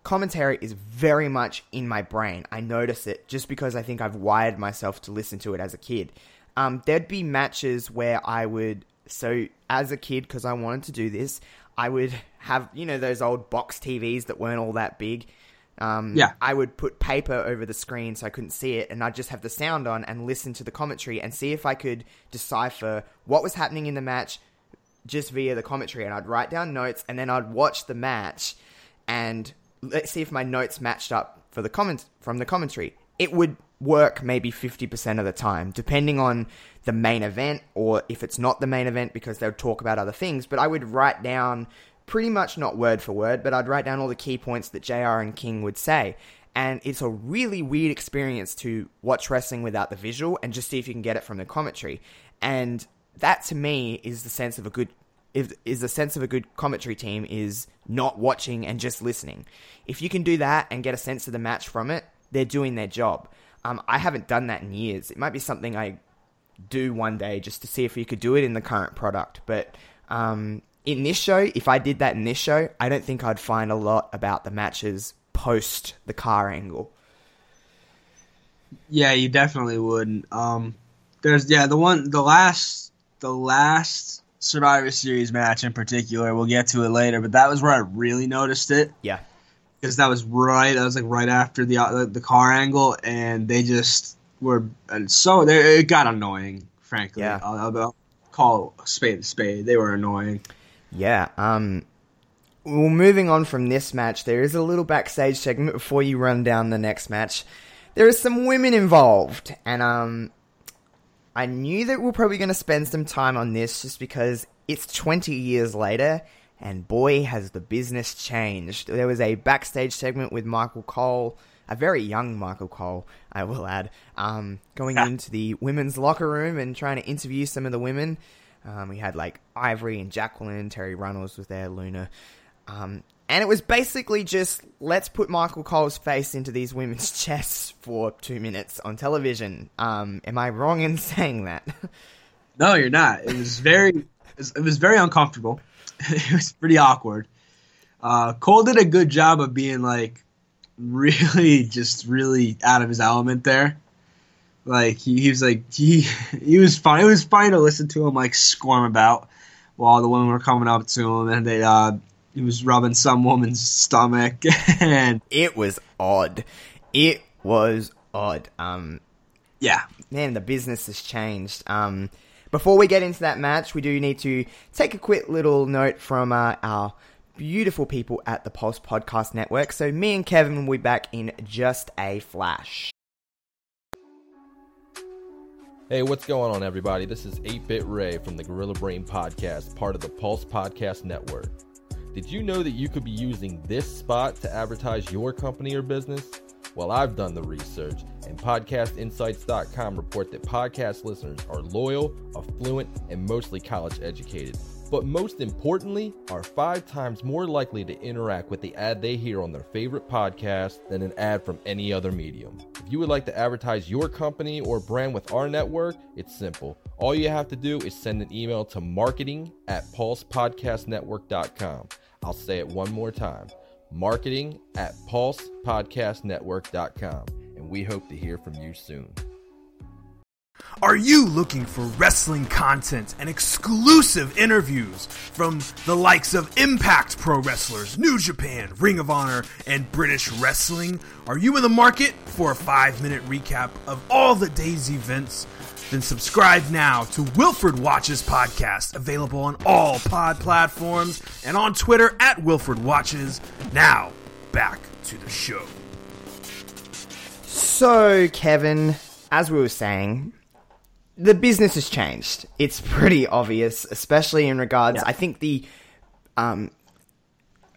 S1: commentary is very much in my brain. I notice it just because I think I've wired myself to listen to it as a kid. Um, there'd be matches where I would, so as a kid, because I wanted to do this, I would have, you know, those old box TVs that weren't all that big. Um,
S6: Yeah.
S1: I would put paper over the screen so I couldn't see it, and I'd just have the sound on and listen to the commentary and see if I could decipher what was happening in the match just via the commentary. And I'd write down notes, and then I'd watch the match and let's see if my notes matched up for the comment from the commentary. It would work maybe 50% of the time, depending on the main event or if it's not the main event because they'll talk about other things. But I would write down pretty much not word for word, but I'd write down all the key points that JR and King would say. And it's a really weird experience to watch wrestling without the visual and just see if you can get it from the commentary. And that to me is the sense of a good is the sense of a good commentary team is not watching and just listening. If you can do that and get a sense of the match from it, they're doing their job. Um, I haven't done that in years. It might be something I do one day just to see if you could do it in the current product. But um, in this show, if I did that in this show, I don't think I'd find a lot about the matches post the car angle.
S6: Yeah, you definitely would. Um, there's yeah the one the last the last Survivor Series match in particular. We'll get to it later, but that was where I really noticed it
S1: Yeah.
S6: Because that was right. That was like right after the uh, the car angle, and they just were and so they it got annoying. Frankly,
S1: Yeah.
S6: I'll, I'll call a spade a spade. They were annoying.
S1: Yeah. Um. Well, moving on from this match, there is a little backstage segment before you run down the next match. There are some women involved, and um, I knew that we are probably going to spend some time on this just because it's 20 years later, and boy, has the business changed. There was a backstage segment with Michael Cole, a very young Michael Cole, I will add, um, going into the women's locker room and trying to interview some of the women. Um, we had like Ivory and Jacqueline, Terri Runnels was there, Luna. Um, and it was basically just let's put Michael Cole's face into these women's chests for two minutes on television. Um, am I wrong in saying that?
S6: No, you're not. It was very, it was very uncomfortable. it was pretty awkward. Uh, Cole did a good job of being like really, just really out of his element there. Like he, he was like he he was fun. It was fun to listen to him like squirm about while the women were coming up to him and they uh he was rubbing some woman's stomach and
S1: it was odd. It was odd. Um,
S6: yeah
S1: man, the business has changed. Um, before we get into that match, we do need to take a quick little note from uh, our beautiful people at the Pulse Podcast Network. So, me and Kevin will be back in just a flash.
S4: Hey, what's going on, everybody? This is 8 Bit Ray from the Gorilla Brain Podcast, part of the Pulse Podcast Network. Did you know that you could be using this spot to advertise your company or business? Well, I've done the research, and PodcastInsights.com report that podcast listeners are loyal, affluent, and mostly college educated. But most importantly, are five times more likely to interact with the ad they hear on their favorite podcast than an ad from any other medium. If you would like to advertise your company or brand with our network, it's simple. All you have to do is send an email to marketing at pulsepodcastnetwork.com. I'll say it one more time marketing at pulsepodcastnetwork.com. And we hope to hear from you soon.
S7: Are you looking for wrestling content and exclusive interviews from the likes of Impact Pro Wrestlers, New Japan, Ring of Honor, and British Wrestling? Are you in the market for a five minute recap of all the day's events? Then subscribe now to Wilford Watches Podcast, available on all pod platforms and on Twitter at Wilford Watches. Now, back to the show.
S1: So, Kevin, as we were saying, the business has changed. It's pretty obvious, especially in regards. I think the, um,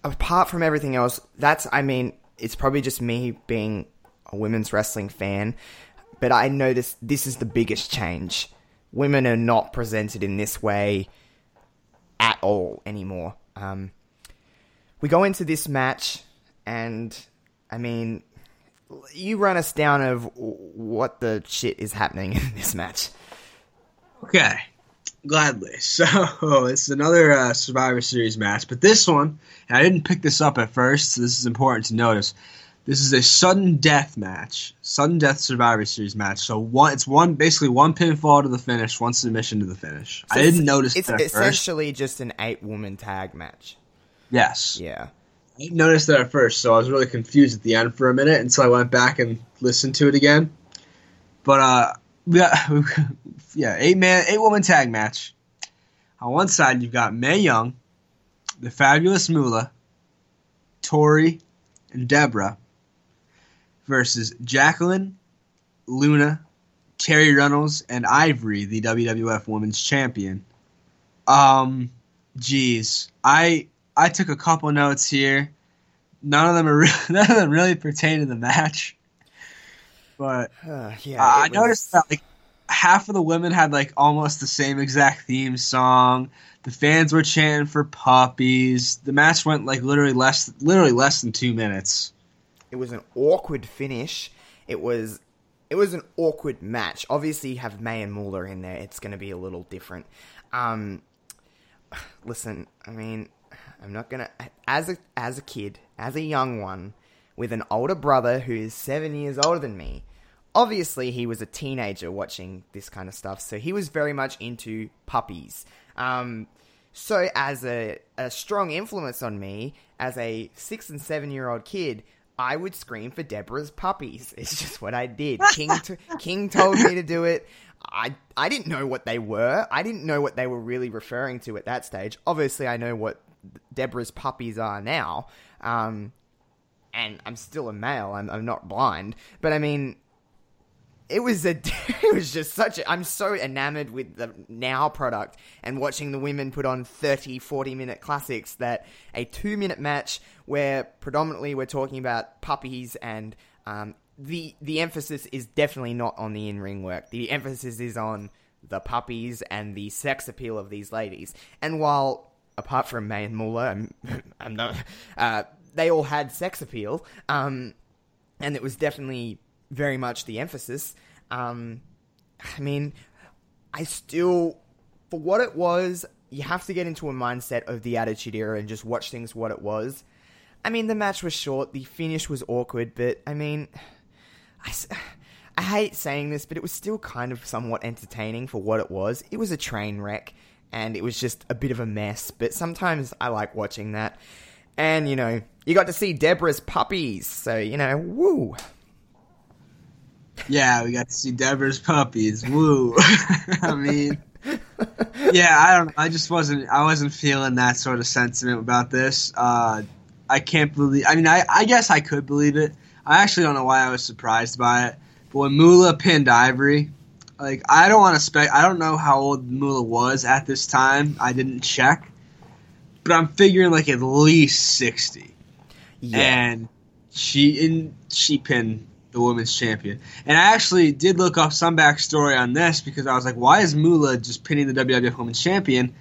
S1: apart from everything else, that's. I mean, it's probably just me being a women's wrestling fan, but I noticed this is the biggest change. Women are not presented in this way at all anymore. Um, we go into this match, and I mean, you run us down of what the shit is happening in this match.
S6: Okay, gladly. So it's another uh, Survivor Series match, but this one, I didn't pick this up at first. So this is important to notice. This is a sudden death match, sudden death Survivor Series match. So one, it's one basically one pinfall to the finish, one submission to the finish. I didn't notice
S1: It's
S6: that at first.
S1: essentially just an eight woman tag match.
S6: Yes,
S1: Yeah.
S6: I didn't notice that at first, so I was really confused at the end for a minute until I went back and listened to it again. But uh, yeah, yeah, eight man, eight woman tag match. On one side, you've got Mae Young, the fabulous Moolah, Tori, and Deborah versus Jacqueline, Luna, Terri Runnels, and Ivory, the WWF Women's Champion. Um, geez, I I took a couple notes here. None of them are re- none of them really pertain to the match, but
S1: Uh, yeah.
S6: uh, I
S1: was-
S6: noticed that like half of the women had like almost the same exact theme song. The fans were chanting for puppies. The match went like literally less literally less than two minutes.
S1: It was an awkward finish. It was it was an awkward match. Obviously, you have Mae and Moolah in there. It's going to be a little different. Um, listen, I mean, I'm not gonna as a as a kid, as a young one, with an older brother who is seven years older than me. Obviously, he was a teenager watching this kind of stuff, so he was very much into puppies. Um, so, as a, a strong influence on me, as a six and seven year old kid, I would scream for Deborah's puppies. It's just what I did. King t- King told me to do it. I I didn't know what they were. I didn't know what they were really referring to at that stage. Obviously, I know what Deborah's puppies are now. Um, and I'm still a male. I'm, I'm not blind, but I mean, it was a it was just such a I'm so enamored with the now product and watching the women put on 30 40 minute classics that a 2 minute match where predominantly we're talking about puppies and um, the the emphasis is definitely not on the in-ring work. The emphasis is on the puppies and the sex appeal of these ladies. And while apart from Mae and Moolah I'm, I'm not uh, they all had sex appeal um, and it was definitely very much the emphasis. Um, I mean, I still, for what it was, you have to get into a mindset of the Attitude Era and just watch things what it was. I mean, the match was short, the finish was awkward, but I mean, I, I hate saying this, but it was still kind of somewhat entertaining for what it was. It was a train wreck, and it was just a bit of a mess, but sometimes I like watching that. And, you know, you got to see Deborah's puppies, so, you know, woo.
S6: Yeah, we got to see Deborah's puppies. Woo! I mean, yeah, I don't. I just wasn't. I wasn't feeling that sort of sentiment about this. Uh, I can't believe. I mean, I, I guess I could believe it. I actually don't know why I was surprised by it. But when Moolah pinned Ivory, like I don't want to spec. I don't know how old Moolah was at this time. I didn't check, but I'm figuring like at least sixty.
S1: Yeah.
S6: And she and she pinned the women's champion. And I actually did look up some backstory on this because I was like, why is Moolah just pinning the WWF Women's Champion?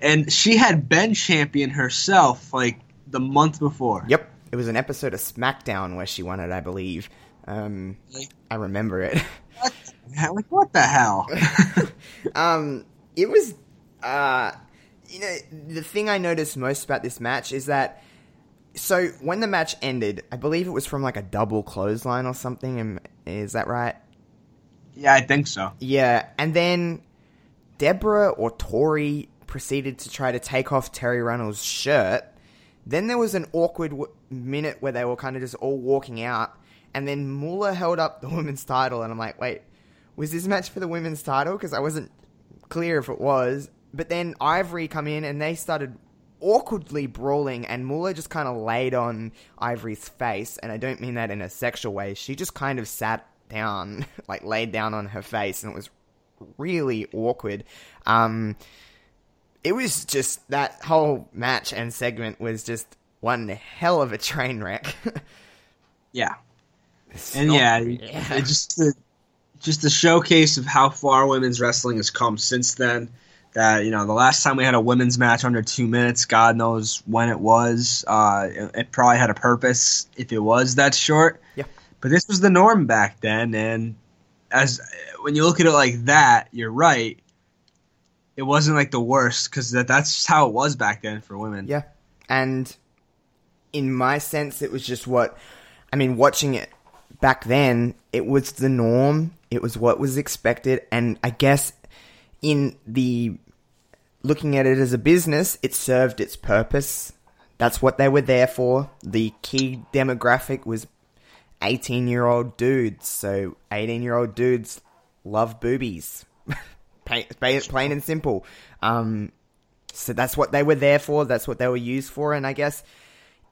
S6: And she had been champion herself like the month before.
S1: Yep, it was an episode of SmackDown where she won it, I believe. Um, I remember it.
S6: What? Like what the hell?
S1: um, it was, uh, you know, the thing I noticed most about this match is that. So when the match ended, I believe it was from like a double clothesline or something. Is that right?
S6: yeah, I think so.
S1: Yeah, and then Deborah or Tori proceeded to try to take off Terri Runnels' shirt. Then there was an awkward w- minute where they were kind of just all walking out, and then Moolah held up the women's title, and I'm like, wait, was this match for the women's title? Because I wasn't clear if it was. But then Ivory come in, and they started awkwardly brawling, and Moolah just kind of laid on Ivory's face, and I don't mean that in a sexual way. She just kind of sat down, like laid down on her face, and it was really awkward. Um, it was just that whole match and segment was just one hell of a train wreck.
S6: Yeah. And yeah, it just the, just a showcase of how far women's wrestling has come since then. That you know, the last time we had a women's match under two minutes, God knows when it was. Uh, it, it probably had a purpose if it was that short.
S1: Yeah.
S6: But this was the norm back then, and as when you look at it like that, you're right. It wasn't like the worst because that, that's how it was back then for women.
S1: Yeah. And in my sense, it was just what, I mean, watching it back then, it was the norm. It was what was expected. And I guess in the looking at it as a business, it served its purpose. That's what they were there for. The key demographic was 18 year old dudes. So 18 year old dudes love boobies. plain, and simple. Um, so that's what they were there for. That's what they were used for. And I guess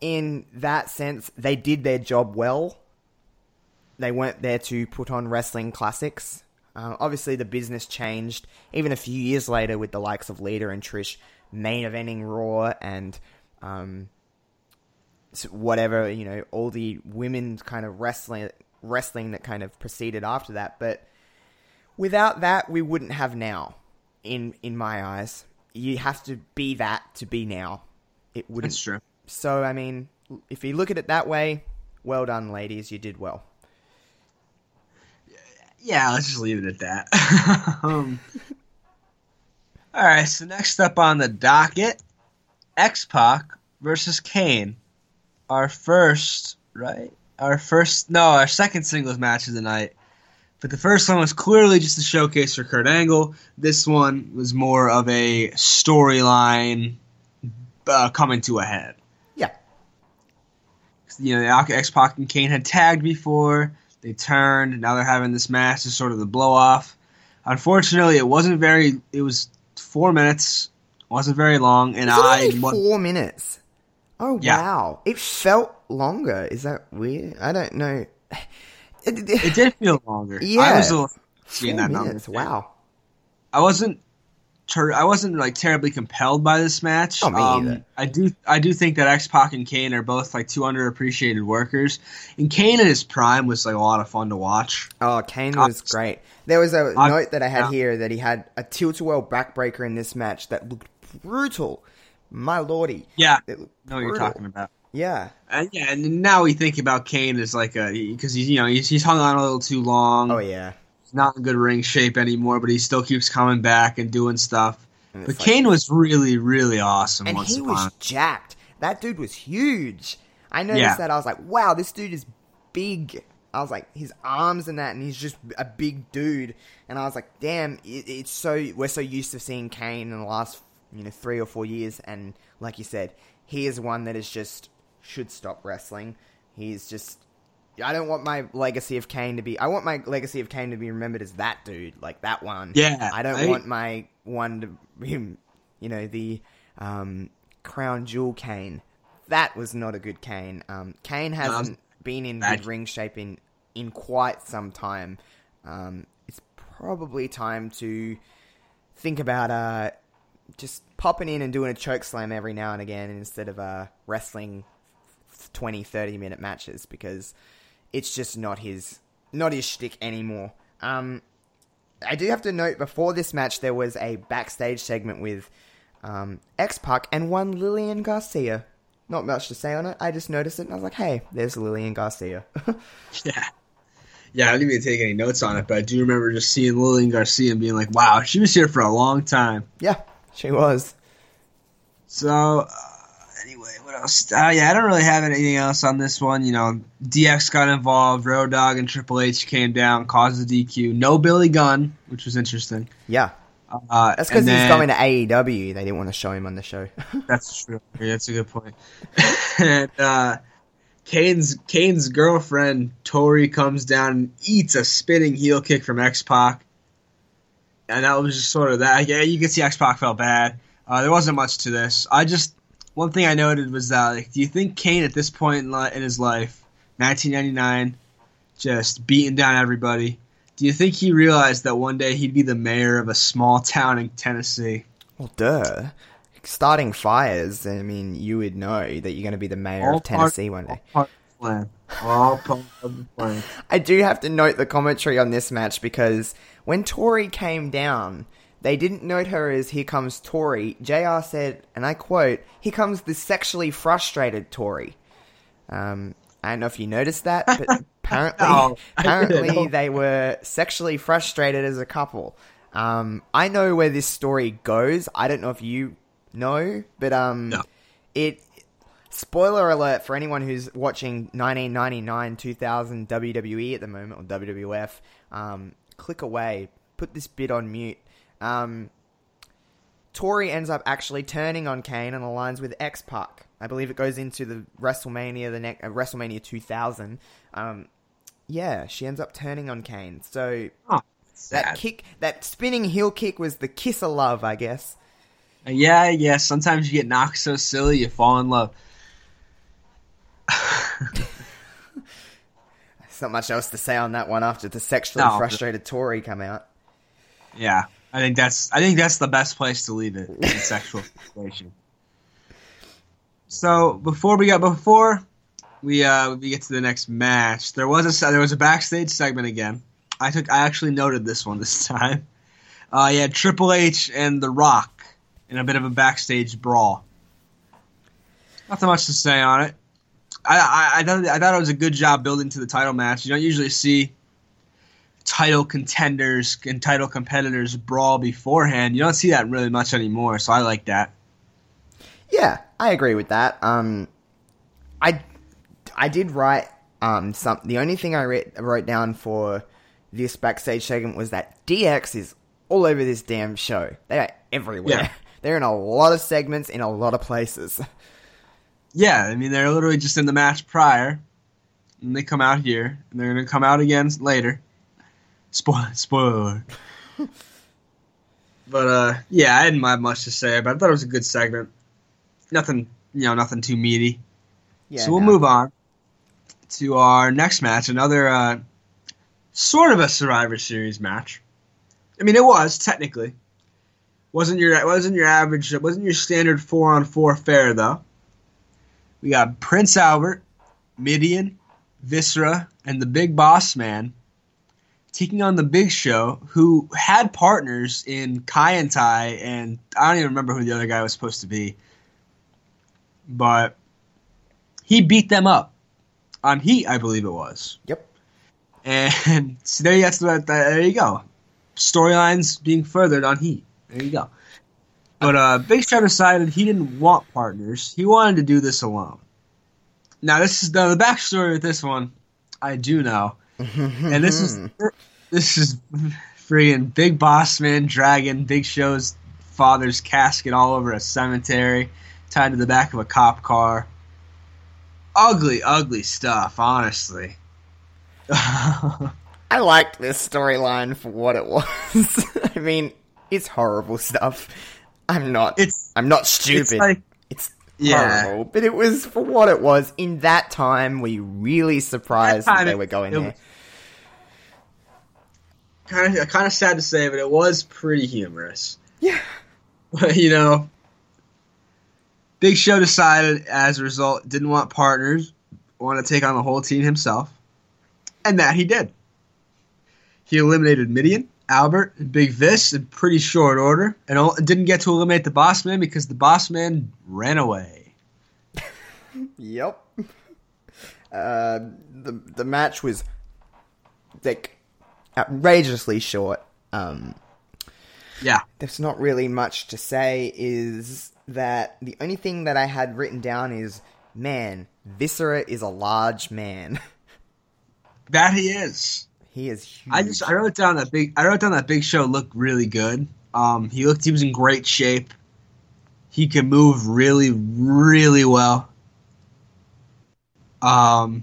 S1: in that sense, they did their job well. They weren't there to put on wrestling classics. Uh, obviously, the business changed even a few years later with the likes of Lita and Trish main eventing Raw and um, whatever you know, all the women's kind of wrestling wrestling that kind of proceeded after that. But without that, we wouldn't have now. In in my eyes, you have to be that to be now. It wouldn't.
S6: That's true.
S1: So I mean, if you look at it that way, well done, ladies. You did well.
S6: Yeah, let's just leave it at that. um, All right, so next up on the docket, X Pac versus Kane. Our first, right? Our first, no, our second singles match of the night. But the first one was clearly just a showcase for Kurt Angle. This one was more of a storyline uh, coming to a head.
S1: Yeah.
S6: You know, X Pac and Kane had tagged before. They turned. Now they're having this match as sort of the blow off. Unfortunately, it wasn't very. It was four minutes. wasn't very long, and I wa-
S1: four minutes? Oh
S6: Yeah.
S1: wow! It felt longer. Is that weird? I don't know. It,
S6: it did feel longer.
S1: Yeah, I
S6: was a little
S1: four
S6: that number.
S1: minutes. Wow.
S6: I wasn't. Ter- I wasn't like terribly compelled by this match.
S1: Oh, me
S6: Um,
S1: either.
S6: I do. I do think that X Pac and Kane are both like two underappreciated workers. And Kane in his prime was like a lot of fun to watch.
S1: Oh, Kane was great. There was a
S6: I-
S1: note that I had
S6: yeah.
S1: here that he had a tilt-a-whirl backbreaker in this match that looked brutal. My lordy.
S6: Yeah,
S1: It looked
S6: know what you're talking about.
S1: Yeah.
S6: And yeah, and now we think about Kane as like a because he's you know he's, he's hung on a little too long.
S1: Oh yeah.
S6: Not in good ring shape anymore, but he still keeps coming back and doing stuff.
S1: And
S6: But
S1: like-
S6: Kane was really, really awesome.
S1: and
S6: once
S1: he was jacked. That dude was huge. I noticed
S6: Yeah.
S1: that. I was like, wow, this dude is big. I was like, his arms and that, and he's just a big dude. And I was like, damn, it, it's so we're so used to seeing Kane in the last you know three or four years, and like you said, he is one that is just should stop wrestling. He's just. I don't want my legacy of Kane to be. I want my legacy of Kane to be remembered as that dude, like that one.
S6: Yeah,
S1: I don't
S6: I-
S1: want my one to him, you know, the um, crown jewel Kane. That was not a good Kane. Um, Kane hasn't been in
S6: bad.
S1: good ring shape in, in quite some time. Um, it's probably time to think about uh, just popping in and doing a choke slam every now and again instead of uh, wrestling 20, 30 minute matches because it's just not his not his shtick anymore. Um, I do have to note before this match there was a backstage segment with um, X Pac and one Lillian Garcia. Not much to say on it. I just noticed it and I was like, "Hey, there's Lillian Garcia."
S6: Yeah. Yeah, I didn't even take any notes on it, but I do remember just seeing Lillian Garcia and being like, wow, she was here for a long time.
S1: yeah, she was.
S6: So, uh, anyway, what else? Uh, yeah, I don't really have anything else on this one. You know, DX got involved, Road Dog and Triple H came down, caused the DQ. No Billy Gunn, which was interesting.
S1: Yeah,
S6: Uh,
S1: that's because he's going to AEW. They didn't want to show him on the show.
S6: That's true. Yeah, that's a good point. and uh, Kane's Kane's girlfriend Tori comes down and eats a spinning heel kick from X Pac, and that was just sort of that. Yeah, you can see X Pac felt bad. Uh, there wasn't much to this. I just one thing I noted was that like, do you think Kane at this point in, li- in his life, 1999, just beating down everybody? Do you think he realized that one day he'd be the mayor of a small town in Tennessee?
S1: well, duh. Starting fires. I mean, you would know that you're going to be the mayor
S6: All
S1: of Tennessee one day.
S6: Part plan. All part of the plan.
S1: I do have to note the commentary on this match because when Tori came down, they didn't note her as "Here comes Tori." Jr. said, and I quote, "Here comes the sexually frustrated Tori." Um, I don't know if you noticed that, but apparently,
S6: No,
S1: apparently they were sexually frustrated as a couple. Um, I know where this story goes. I don't know if you know, but um,
S6: No.
S1: it spoiler alert for anyone who's watching 1999 2000 WWE at the moment or WWF um, click away put this bit on mute um, Tori ends up actually turning on Kane and aligns with X Pac I believe it goes into the WrestleMania the next uh, WrestleMania 2000 um, yeah she ends up turning on Kane so
S6: Oh,
S1: that kick that spinning heel kick was the kiss of love I guess
S6: Yeah, yeah. Sometimes you get knocked so silly you fall in love.
S1: There's not much else to say on that one after the sexually
S6: No.
S1: frustrated Tori come out.
S6: Yeah, I think that's I think that's the best place to leave it in sexual situation. So before we got before we uh we get to the next match, there was a there was a backstage segment again. I took I actually noted this one this time. Uh, had Triple H and The Rock in a bit of a backstage brawl. Nothing much to say on it. I, I, I thought I thought it was a good job building to the title match. You don't usually see title contenders and title competitors brawl beforehand. You don't see that really much anymore, so I like that.
S1: Yeah, I agree with that. Um, I, I did write um some. The only thing I wrote, wrote down for this backstage segment was that DX is all over this damn show. They are everywhere.
S6: Yeah.
S1: They're in a lot of segments in a lot of places.
S6: Yeah, I mean they're literally just in the match prior, and they come out here, and they're gonna come out again later. Spoiler, spoiler. but uh, yeah, I didn't have much to say, but I thought it was a good segment. Nothing, you know, nothing too meaty.
S1: Yeah,
S6: so we'll
S1: no.
S6: move on to our next match, another uh, sort of a Survivor Series match. I mean, it was technically wasn't your wasn't your average wasn't your standard four on four fair though. We got Prince Albert, Mideon, Viscera, and the Big Boss Man taking on the Big Show, who had partners in Kai En Tai, and I don't even remember who the other guy was supposed to be, but he beat them up on Heat, I believe it was.
S1: Yep.
S6: And so there, that's what, there you go. Storylines being furthered on Heat. There you go. But uh, Big Show decided he didn't want partners. He wanted to do this alone. Now this is the, the backstory with this one. I do know, and this is this is freaking Big Boss Man Dragon, Big Show's father's casket all over a cemetery, tied to the back of a cop car. Ugly, ugly stuff. Honestly.
S1: I liked this storyline for what it was. I mean, it's horrible stuff. I'm not.
S6: It's-
S1: I'm not stupid.
S6: it's like-
S1: It's
S6: Yeah.
S1: horrible, but it was for what it was. In that time, we really surprised that,
S6: time,
S1: they
S6: it-
S1: were going
S6: it
S1: there.
S6: kind of kind of sad to say, but it was pretty humorous.
S1: Yeah.
S6: you know, Big Show decided as a result didn't want partners, wanted to take on the whole team himself, and that he did. He eliminated Mideon, Albert, and Big Vis in pretty short order, and didn't get to eliminate the Boss Man because the Boss Man ran away.
S1: Yep. Uh, the the match was like outrageously short. Um,
S6: Yeah,
S1: there's not really much to say. Is that the only thing that I had written down is man, Viscera is a large man.
S6: that he is.
S1: He is huge.
S6: I just I wrote down that big I wrote down that Big Show looked really good. Um, he looked he was in great shape. He could move really really well. Um,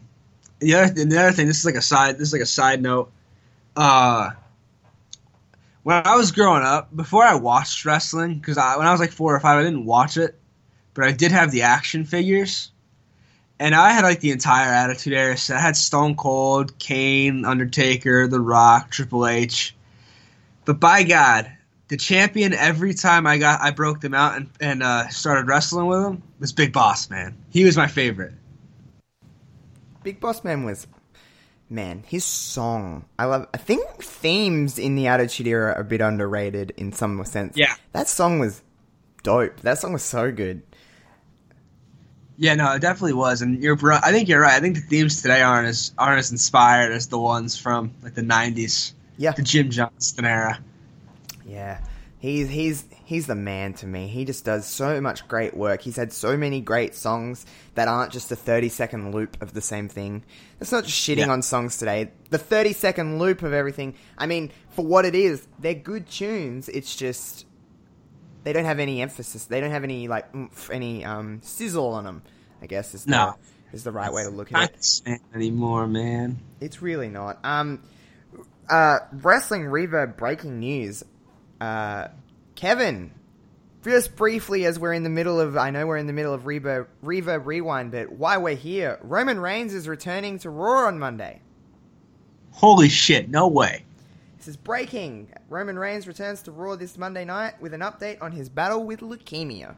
S6: the other and the other thing this is like a side this is like a side note. Uh, when I was growing up, before I watched wrestling, because I, when I was like four or five, I didn't watch it, but I did have the action figures. And I had like the entire Attitude Era set. I had Stone Cold, Kane, Undertaker, The Rock, Triple H. But by God, the champion every time I got I broke them out and, and uh, started wrestling with him was Big Boss Man. He was my favorite.
S1: Big Boss Man was man. His song, I love. I think themes in the Attitude Era are a bit underrated in some sense.
S6: Yeah.
S1: that song was dope. That song was so good.
S6: Yeah, no, it definitely was, and you're. I think you're right. I think the themes today aren't as aren't as inspired as the ones from like the '90s,
S1: Yeah,
S6: the Jim Johnston era.
S1: Yeah, he's he's he's the man to me. He just does so much great work. He's had so many great songs that aren't just a thirty second loop of the same thing. It's not just shitting
S6: Yeah.
S1: on songs today. The thirty second loop of everything. I mean, for what it is, they're good tunes. It's just they don't have any emphasis. They don't have any like oomph, any um sizzle on them. I guess is the,
S6: No.
S1: is the right way to look at it.
S6: anymore, man.
S1: It's really not. Um, uh, wrestling reverb breaking news. Uh, Kevin, just briefly, as we're in the middle of, I know we're in the middle of reverb, reverb rewind, but why we're here? Roman Reigns is returning to Raw on Monday.
S6: Holy shit! No way.
S1: Is breaking. Roman Reigns returns to Raw this Monday night with an update on his battle with leukemia.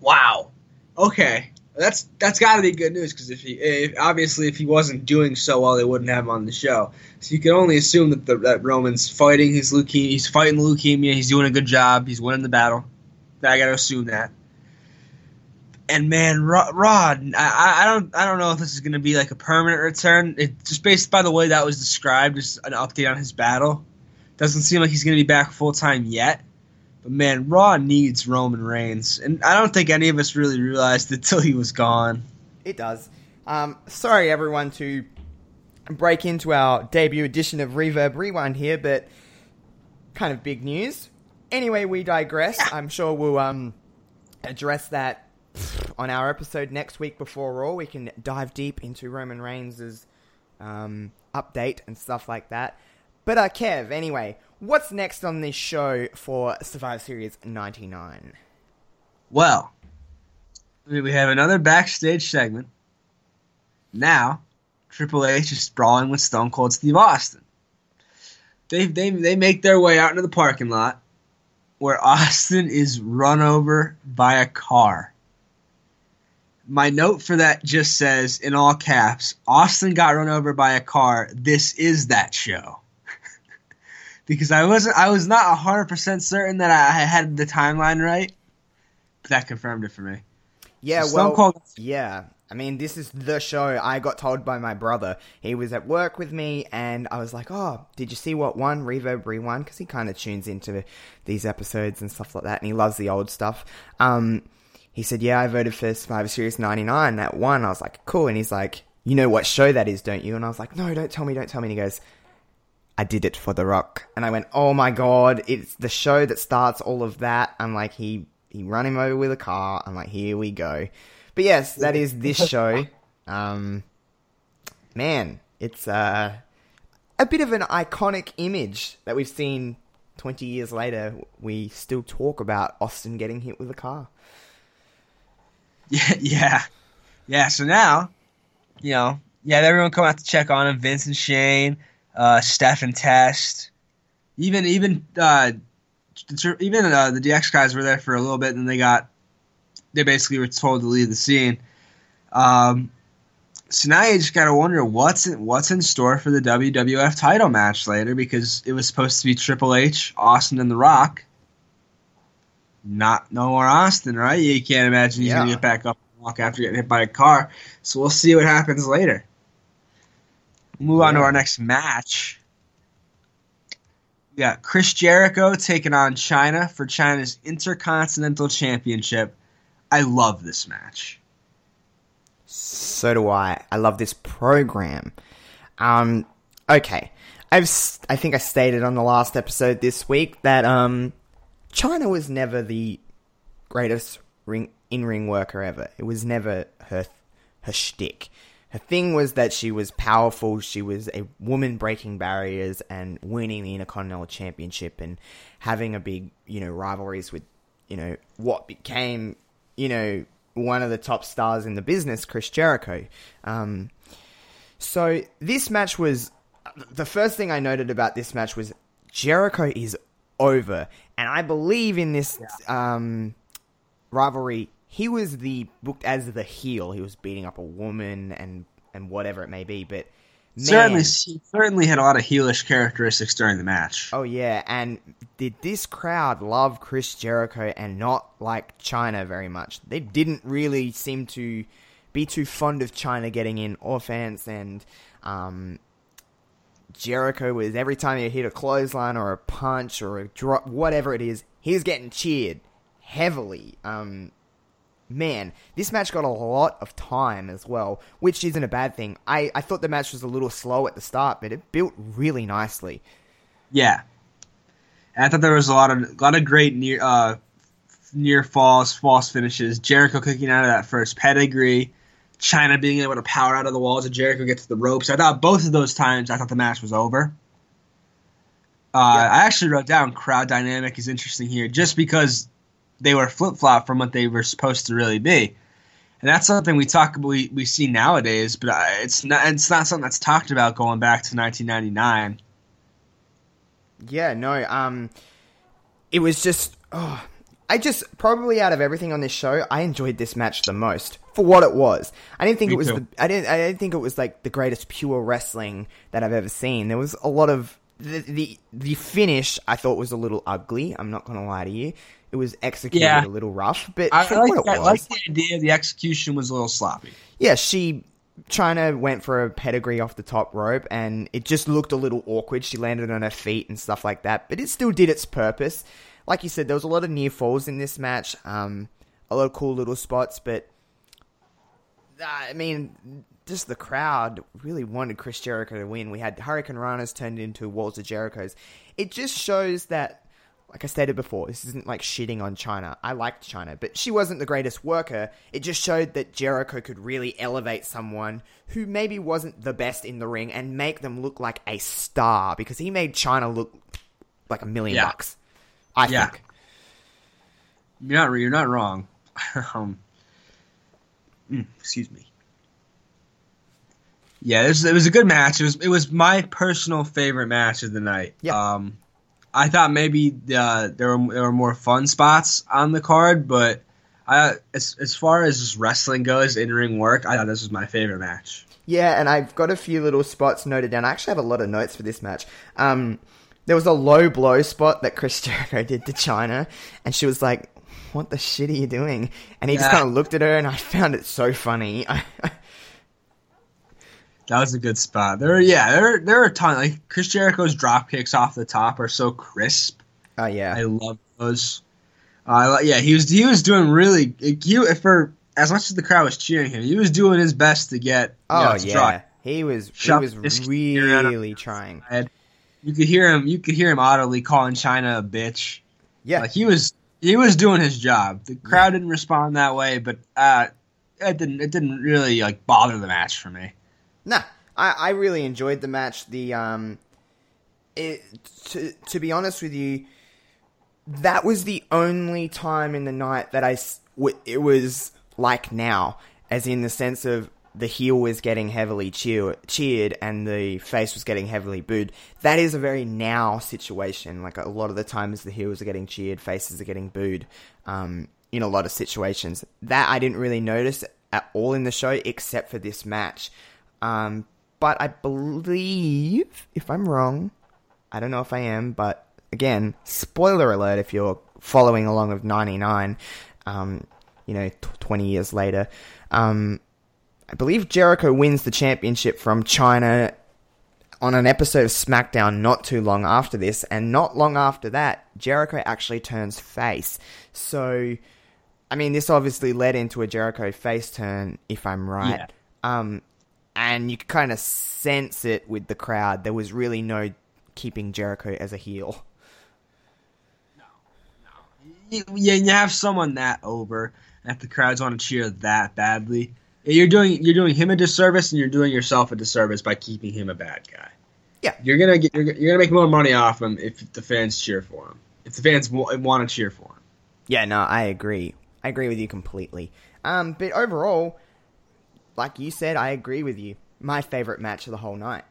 S6: Wow. Okay, that's that's got to be good news because if he if, obviously if he wasn't doing so well, they wouldn't have him on the show. So you can only assume that the, that Roman's fighting his leukemia. He's fighting leukemia. He's doing a good job. He's winning the battle. I got to assume that. And man, Rod, Rod I, I don't I don't know if this is going to be like a permanent return. It just based by the way that was described, just an update on his battle. Doesn't seem like he's going to be back full time yet. But man, Raw needs Roman Reigns, and I don't think any of us really realized it till he was gone.
S1: It does. Um, sorry, everyone, to break into our debut edition of Reverb Rewind here, but kind of big news. Anyway, we digress. I'm sure we'll um, address that on our episode next week before Raw. We can dive deep into Roman Reigns' um, update and stuff like that. But uh, Kev, anyway, what's next on this show for Survivor Series 99?
S6: Well, we have another backstage segment. Now, Triple H is brawling with Stone Cold Steve Austin. They, they, they make their way out into the parking lot where Austin is run over by a car. My note for that just says, in all caps, Austin got run over by a car. This is that show. because I wasn't, I was not hundred percent certain that I had the timeline right, but that confirmed it for me.
S1: Yeah,
S6: So
S1: well,
S6: Cold-
S1: yeah. I mean, this is the show I got told by my brother. He was at work with me, and I was like, "Oh, did you see what one Reverb Rewind?" Because he kind of tunes into these episodes and stuff like that, and he loves the old stuff. Um, he said, "Yeah, I voted for Survivor Series '99. That one." I was like, "Cool," and he's like, "You know what show that is, don't you?" And I was like, "No, don't tell me, don't tell me." And he goes, I did it for The Rock. And I went, oh my god, it's the show that starts all of that. I'm like, he, he run him over with a car. I'm like, here we go. But yes, that is this show. Um, man, it's, uh, a bit of an iconic image that we've seen 20 years later. We still talk about Austin getting hit with a car.
S6: Yeah, yeah. So now, you know, yeah, everyone come out to check on him. Vince and Shane, uh, Steph and Test, even even uh, even uh, the DX guys were there for a little bit, and they got they basically were told to leave the scene. Um, so now you just gotta wonder what's in, what's in store for the WWF title match later because it was supposed to be Triple H, Austin, and The Rock. Not no more Austin, right? You can't imagine he's gonna get back up and walk after getting hit by a car. So we'll see what happens later. Move on to our next match. We got Chris Jericho taking on Chyna for Chyna's Intercontinental Championship. I love this match.
S1: So do I. I love this program. Um, okay. I've, I think I stated on the last episode this week that, um, Chyna was never the greatest ring, in-ring worker ever. It was never her, her shtick. Her thing was that she was powerful, she was a woman breaking barriers and winning the Intercontinental Championship and having a big, you know, rivalries with, you know, what became, you know, one of the top stars in the business, Chris Jericho. Um, so this match was the first thing I noted about this match was Jericho is over, and I believe in this um, rivalry. He was the booked as the heel. He was beating up a woman and and whatever it may be. But man,
S6: Certainly, he certainly had a lot of heelish characteristics during the match.
S1: Oh yeah, and did this crowd love Chris Jericho and not like Chyna very much? They didn't really seem to be too fond of Chyna getting in offense, and um, Jericho was every time he hit a clothesline or a punch or a drop, whatever it is, he's getting cheered heavily. Um, man, this match got a lot of time as well, which isn't a bad thing. I, I thought the match was a little slow at the start, but it built really nicely.
S6: Yeah, and I thought there was a lot of a lot of great near uh, near falls, false finishes. Jericho kicking out of that first pedigree, Chyna being able to power out of the walls, and Jericho gets to the ropes. I thought both of those times, I thought the match was over. Uh, I actually wrote down crowd dynamic is interesting here, just because they were flip flop from what they were supposed to really be. And that's something we talk we, we see nowadays, but uh, it's not it's not something that's talked about going back to 1999.
S1: Yeah, no, um, it was just, oh, I just, probably out of everything on this show, I enjoyed this match the most for what it was. I didn't think
S6: Me
S1: it was
S6: too.
S1: the, I didn't, I didn't think it was like the greatest pure wrestling that I've ever seen. There was a lot of, the, the, the finish I thought was a little ugly, I'm not gonna lie to you. It was executed
S6: Yeah.
S1: a little rough, but
S6: I,
S1: for
S6: I like,
S1: what it
S6: I like the idea. The execution was a little sloppy.
S1: yeah, she Chyna went for a pedigree off the top rope, and it just looked a little awkward. She landed on her feet and stuff like that, but it still did its purpose. Like you said, there was a lot of near falls in this match, um, a lot of cool little spots, but I mean, just the crowd really wanted Chris Jericho to win. We had Hurricanranas turned into Walls of Jericho's. It just shows that, like I stated before, this isn't like shitting on Chyna. I liked Chyna, but she wasn't the greatest worker. It just showed that Jericho could really elevate someone who maybe wasn't the best in the ring and make them look like a star because he made Chyna look like a million
S6: Yeah.
S1: bucks. I
S6: Yeah.
S1: think.
S6: You're not you're not wrong. um, mm, excuse me. Yeah, this, it was a good match. It was it was my personal favorite match of the night.
S1: Yeah.
S6: Um, I thought maybe uh, there were there were more fun spots on the card, but I as as far as wrestling goes, in ring work, I thought this was my favorite match.
S1: Yeah, and I've got a few little spots noted down. I actually have a lot of notes for this match. Um, there was a low blow spot that Chris Jericho did to Chyna, and she was like, "What the shit are you doing?" And he just kind of looked at her, and I found it so funny.
S6: That was a good spot. There, yeah, there there are a ton. Like Chris Jericho's drop kicks off the top are so crisp.
S1: Oh yeah,
S6: I love those. Uh, yeah, he was he was doing really he for as much as the crowd was cheering him, he was doing his best to get.
S1: oh
S6: know,
S1: yeah. He was he was really trying.
S6: You could hear him. You could hear him audibly calling Chyna a bitch.
S1: Yeah,
S6: Like he was he was doing his job. The crowd didn't respond that way, but uh, it didn't it didn't really like bother the match for me.
S1: Nah, I, I really enjoyed the match. The um, it to to be honest with you, that was the only time in the night that I it was like now, as in the sense of the heel was getting heavily cheer, cheered and the face was getting heavily booed. That is a very now situation. Like a lot of the times, the heels are getting cheered, faces are getting booed. Um, in a lot of situations, that I didn't really notice at all in the show, except for this match. Um, but I believe, if I'm wrong, I don't know if I am, but again, spoiler alert if you're following along of 99, um, you know, t- 20 years later. Um, I believe Jericho wins the championship from Chyna on an episode of SmackDown not too long after this, and not long after that, Jericho actually turns face. So, I mean, this obviously led into a Jericho face turn, if I'm right.
S6: Yeah.
S1: Um, and you could kind of sense it with the crowd. There was really no keeping Jericho as a heel.
S6: you, yeah, you have someone that over that the crowds want to cheer that badly. You're doing you're doing him a disservice, and you're doing yourself a disservice by keeping him a bad guy.
S1: Yeah.
S6: you're gonna get you're, you're gonna make more money off him if the fans cheer for him. If the fans w- want to cheer for him.
S1: Yeah, no, I agree. I agree with you completely. Um, but overall, like you said, I agree with you. My favorite match of the whole night.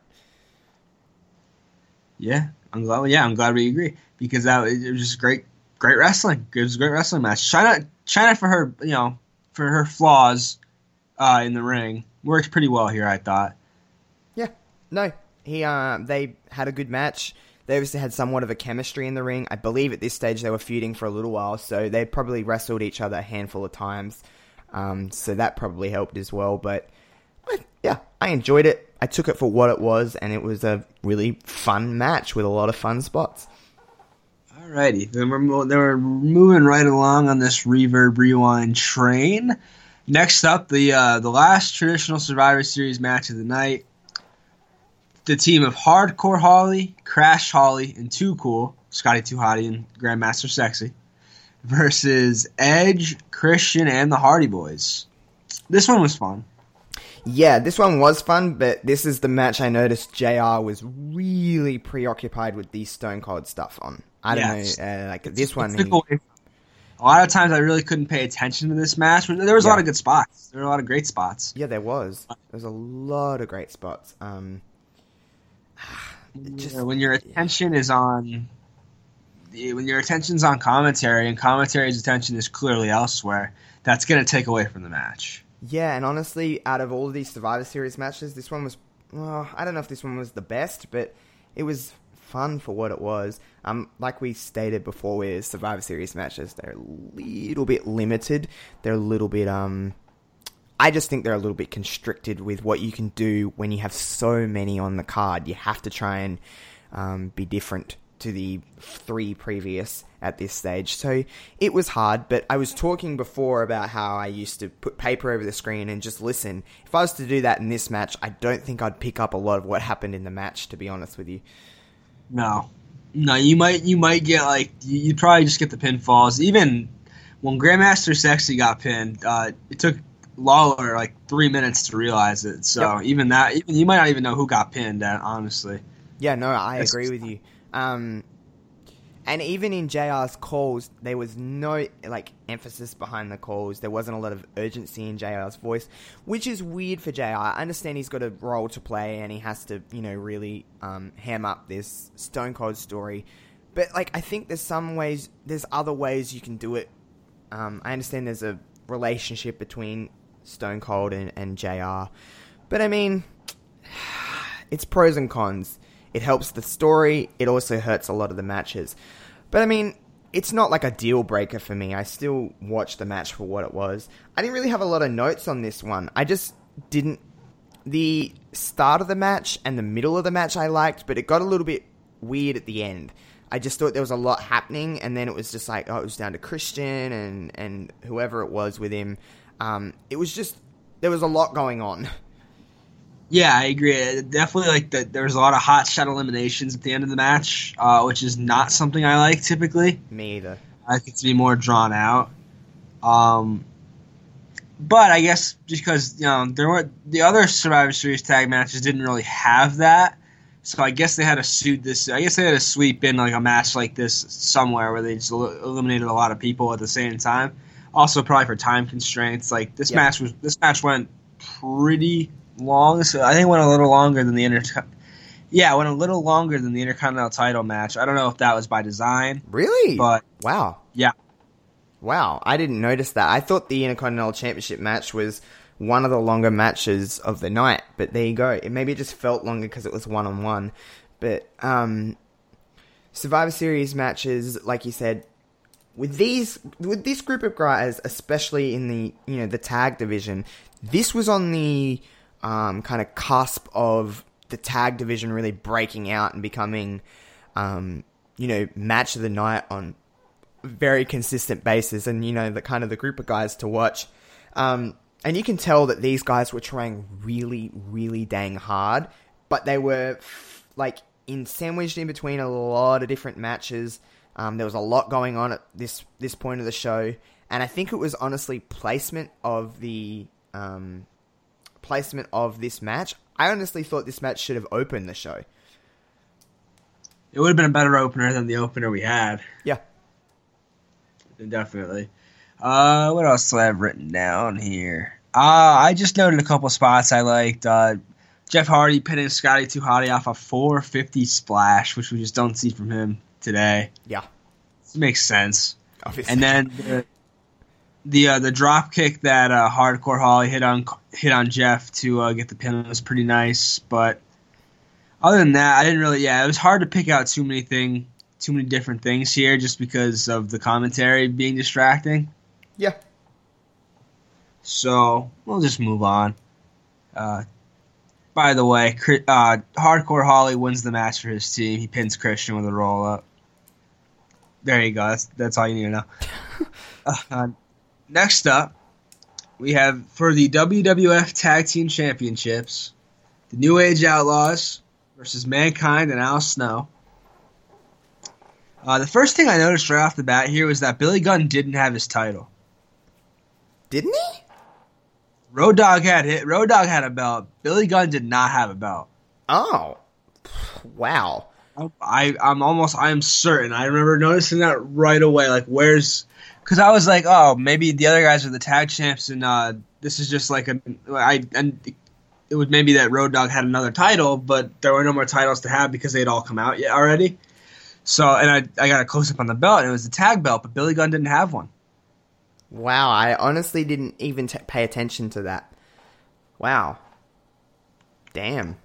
S6: Yeah, I'm glad. Yeah, I'm glad we agree because that it was just great, great wrestling. It was a great wrestling match. Chyna, Chyna for her, you know, for her flaws uh, in the ring worked pretty well here. I thought.
S1: Yeah, no, he uh, they had a good match. They obviously had somewhat of a chemistry in the ring. I believe at this stage they were feuding for a little while, so they probably wrestled each other a handful of times. Um, so that probably helped as well. But I- yeah, I enjoyed it. I took it for what it was, and it was a really fun match with a lot of fun spots.
S6: Alrighty, then we're mo- then we're moving right along on this reverb rewind train. Next up, the uh, the last traditional Survivor Series match of the night. The team of Hardcore Holly, Crash Holly, and Too Cool, Scotty Too Hotty and Grandmaster Sexy, versus Edge, Christian, and the Hardy Boys. This one was fun.
S1: Yeah, this one was fun, but this is the match I noticed JR was really preoccupied with the Stone Cold stuff on. I don't know, uh, like this one. He-
S6: A lot of times, I really couldn't pay attention to this match. There was a lot of good spots. There were a lot of great spots.
S1: Yeah, there was. There's a lot of great spots. Um, just
S6: Yeah, when your attention is on when your attention's on commentary and commentary's attention is clearly elsewhere, that's going to take away from the match.
S1: yeah, and honestly, out of all of these Survivor Series matches, this one was. Well, I don't know if this one was the best, but it was fun for what it was. Um, like we stated before with Survivor Series matches, they're a little bit limited. They're a little bit um. I just think they're a little bit constricted with what you can do when you have so many on the card. You have to try and um, be different to the three previous at this stage. So it was hard, but I was talking before about how I used to put paper over the screen and just listen. If I was to do that in this match, I don't think I'd pick up a lot of what happened in the match, to be honest with you.
S6: No, no, you might you might get like you you'd probably just get the pinfalls. Even when Grandmaster Sexy got pinned, uh, it took Lawler like three minutes to realize it. So even that, even you might not even know who got pinned. uh, Honestly,
S1: Yeah, no, I
S6: That's-
S1: agree with you. Um, and even in JR's calls, there was no like emphasis behind the calls. There wasn't a lot of urgency in JR's voice, which is weird for JR. I understand he's got a role to play and he has to, you know, really um, ham up this Stone Cold story. But like, I think there's some ways, there's other ways you can do it. Um, I understand there's a relationship between Stone Cold and, and JR, but I mean, it's pros and cons. It helps the story. It also hurts a lot of the matches. But I mean, it's not like a deal breaker for me. I still watched the match for what it was. I didn't really have a lot of notes on this one. I just didn't. The start of the match and the middle of the match I liked, but it got a little bit weird at the end. I just thought there was a lot happening, and then it was just like, oh, it was down to Christian and and whoever it was with him. Um, it was just there was a lot going on.
S6: yeah, I agree. Definitely, like that. There was a lot of hot shot eliminations at the end of the match, uh, which is not something I like typically.
S1: Me either.
S6: I like it to be more drawn out. Um, but I guess just because you know there were the other Survivor Series tag matches didn't really have that, so I guess they had to suit this. I guess they had to sweep in like a match like this somewhere where they just el- eliminated a lot of people at the same time. Also, probably for time constraints. Like this
S1: Yeah.
S6: match was this match went pretty long, so I think it went a little longer than the inter. Yeah, went a little longer than the Intercontinental title match. I don't know if that was by design,
S1: Really?
S6: but
S1: wow.
S6: yeah.
S1: Wow, I didn't notice that. I thought the Intercontinental Championship match was one of the longer matches of the night, but there you go. It maybe it just felt longer because it was one on one. But um, Survivor Series matches, like you said, with these with this group of guys, especially in the you know the tag division, this was on the um, kind of cusp of the tag division really breaking out and becoming um, you know match of the night on very consistent basis and you know the kind of the group of guys to watch. Um, and you can tell that these guys were trying really really dang hard but they were like in sandwiched in between a lot of different matches. Um, there was a lot going on at this this point of the show. And i think it was honestly placement of the um, placement of this match i honestly thought this match should have opened the show
S6: It would have been a better opener than the opener we had.
S1: yeah
S6: Definitely. Uh, what else do I have written down here? Uh, I just noted a couple spots I liked. Uh, Jeff Hardy pinning Scotty Too Hotty off a 450 splash, which we just don't see from him today.
S1: yeah
S6: It makes sense.
S1: obviously
S6: And then the the, uh, the drop kick that uh, Hardcore Holly hit on hit on Jeff to uh, get the pin was pretty nice. But other than that, I didn't really. Yeah, it was hard to pick out too many thing, too many different things here, just because of the commentary being distracting.
S1: yeah
S6: So we'll just move on. Uh, by the way, uh, Hardcore Holly wins the match for his team. He pins Christian with a roll up. There you go. That's that's all you need to know. uh, next up, we have for the WWF Tag Team Championships, the New Age Outlaws versus Mankind and Al Snow. Uh, the first thing I noticed right off the bat here was that Billy Gunn didn't have his title.
S1: didn't he
S6: Road Dog had hit. Road Dog had a belt. Billy Gunn did not have a belt.
S1: Oh, wow.
S6: I I'm almost I'm certain. I remember noticing that right away. Like, where's? Because I was like, oh, maybe the other guys are the tag champs, and uh, this is just like a. I and it was maybe that Road Dog had another title, but there were no more titles to have because they'd all come out yet already. So, and I I got a close up on the belt, and it was the tag belt, but Billy Gunn didn't have one.
S1: Wow, I honestly didn't even t- pay attention to that. Wow. Damn.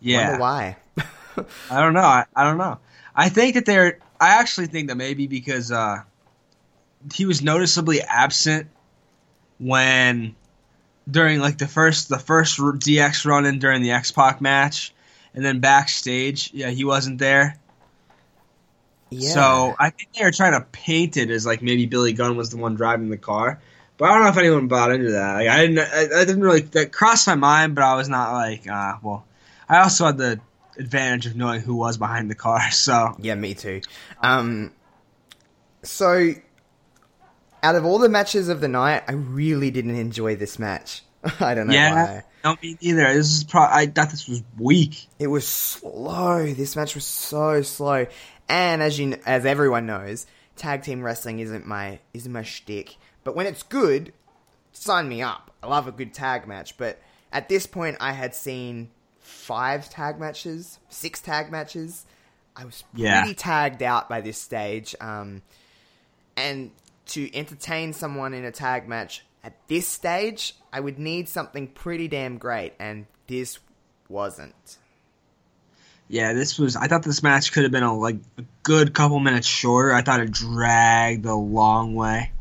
S6: Yeah.
S1: Wonder why.
S6: I don't know. I, I don't know. I think that they're. I actually think that maybe because uh, he was noticeably absent when during like the first the first DX run in during the X Pac match, and then backstage, yeah, he wasn't there.
S1: Yeah.
S6: So I think they were trying to paint it as like maybe Billy Gunn was the one driving the car. But I don't know if anyone bought into that. Like, I didn't. I, I didn't really. That crossed my mind, but I was not like, uh, well. I also had the advantage of knowing who was behind the car. So
S1: Yeah, me too. Um, so, out of all the matches of the night, I really didn't enjoy this match. I don't know
S6: yeah,
S1: why.
S6: no, me neither. This is pro- I thought this was weak.
S1: It was slow. This match was so slow. And as you, as everyone knows, tag team wrestling isn't my isn't my shtick. But when it's good, sign me up. I love a good tag match. But at this point, I had seen five tag matches, six tag matches. I was pretty
S6: Yeah.
S1: tagged out by this stage. Um, and to entertain someone in a tag match at this stage, I would need something pretty damn great, and this wasn't.
S6: Yeah, this was. I thought this match could have been a like a good couple minutes shorter. I thought it dragged a long way.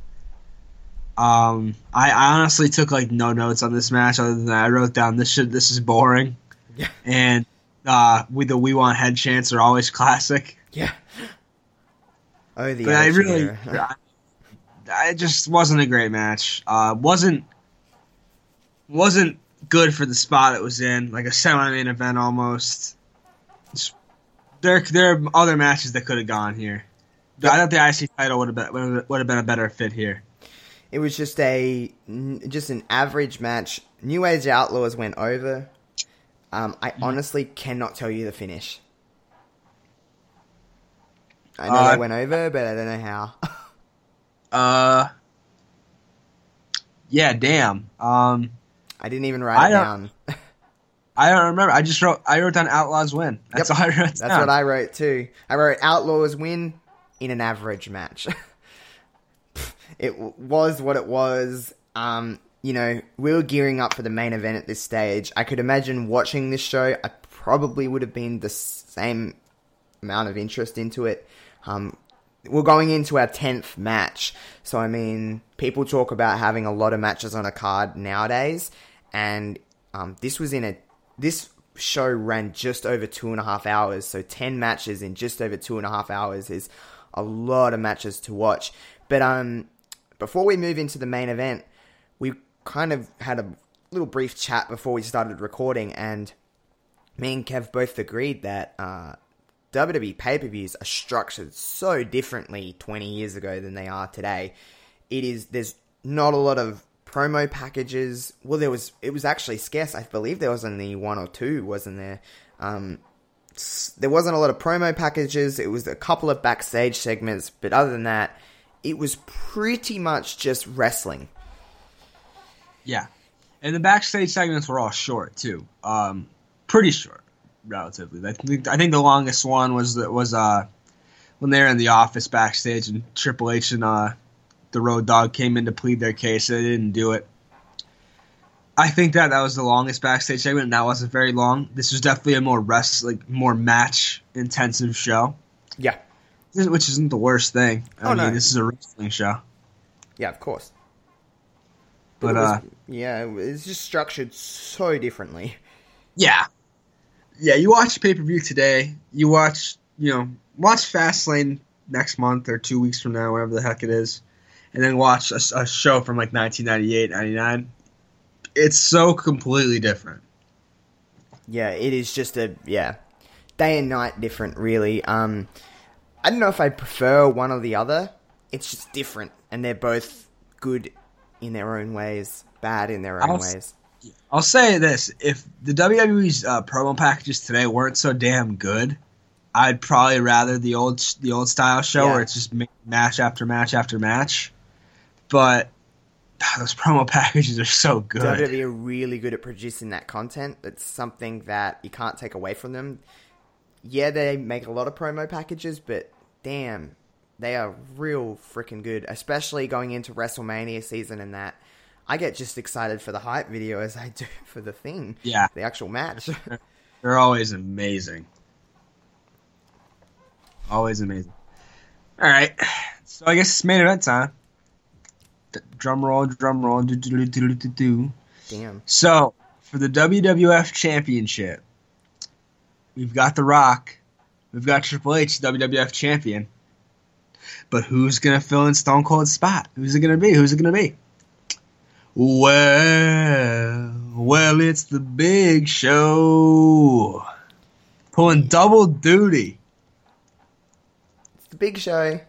S6: Um, I, I honestly took like no notes on this match other than that I wrote down this should this is boring,
S1: Yeah.
S6: and uh, with the we want head chants are always classic.
S1: Yeah. Oh, the
S6: but I really. I, it just wasn't a great match. Uh, wasn't wasn't good for the spot it was in, like a semi-main event almost. It's- there, there are other matches that could have gone here. I thought the IC title would have been would have been a better fit here.
S1: It was just a just an average match. New Age Outlaws went over. Um, I
S6: Mm-hmm.
S1: honestly cannot tell you the finish. I know
S6: Uh,
S1: they went over, but I don't know how.
S6: Uh, yeah, damn. Um,
S1: I didn't even write
S6: I
S1: it down.
S6: I don't remember. I just wrote. I wrote down Outlaws win. That's
S1: Yep.
S6: all I wrote.
S1: That's
S6: down.
S1: what I wrote too. I wrote Outlaws win in an average match. it w- was what it was. Um, you know, we were gearing up for the main event at this stage. I could imagine watching this show. I probably would have been the same amount of interest into it. Um, we're going into our 10th match. So, I mean, people talk about having a lot of matches on a card nowadays. And um, this was in a. This show ran just over two and a half hours. So, 10 matches in just over two and a half hours is a lot of matches to watch. But um, before we move into the main event, we kind of had a little brief chat before we started recording. And me and Kev both agreed that uh, WWE pay per views are structured so differently 20 years ago than they are today. It is, there's not a lot of promo packages. Well, there was, it was actually scarce. I believe there was only one or two, wasn't there? Um, there wasn't a lot of promo packages. It was a couple of backstage segments, but other than that, it was pretty much just wrestling.
S6: Yeah, and the backstage segments were all short too. Um, pretty short, relatively. I think I think the longest one was that was uh when they were in the office backstage and Triple H and uh the Road Dog came in to plead their case. They didn't do it. I think that that was the longest backstage segment, and that wasn't very long. This was definitely a more rest, like more match intensive show,
S1: Yeah.
S6: which isn't the worst thing. I
S1: Oh,
S6: mean,
S1: no.
S6: this is a wrestling show,
S1: Yeah, of course.
S6: but
S1: it was,
S6: uh,
S1: yeah, it's just structured so differently.
S6: Yeah. Yeah, you watch pay per view today. You watch, you know, watch Fastlane next month or two weeks from now, whatever the heck it is, and then watch a, a show from like 1998, 99. It's so completely different.
S1: Yeah, it is just a yeah, day and night different, really. Um, I don't know if I prefer one or the other. It's just different, and they're both good in their own ways, bad in their own
S6: I'll-
S1: ways.
S6: I'll say this: if the WWE's uh, promo packages today weren't so damn good, I'd probably rather the old the old style show
S1: Yeah.
S6: where it's just match after match after match. But those promo packages are so good.
S1: WWE are really good at producing that content. It's something that you can't take away from them. Yeah, they make a lot of promo packages, but damn, they are real freaking good. Especially going into WrestleMania season and that. I get just excited for the hype video as I do for the thing.
S6: Yeah.
S1: The actual match.
S6: They're always amazing. Always amazing. All right, so I guess it's main event time. Drum roll, drum roll, do do do do do.
S1: Damn.
S6: So for the WWF Championship, we've got The Rock, we've got Triple H, WWF Champion. But who's gonna fill in Stone Cold's spot? Who's it gonna be? Who's it gonna be? Well, well, it's the Big Show, pulling double duty.
S1: It's the big show.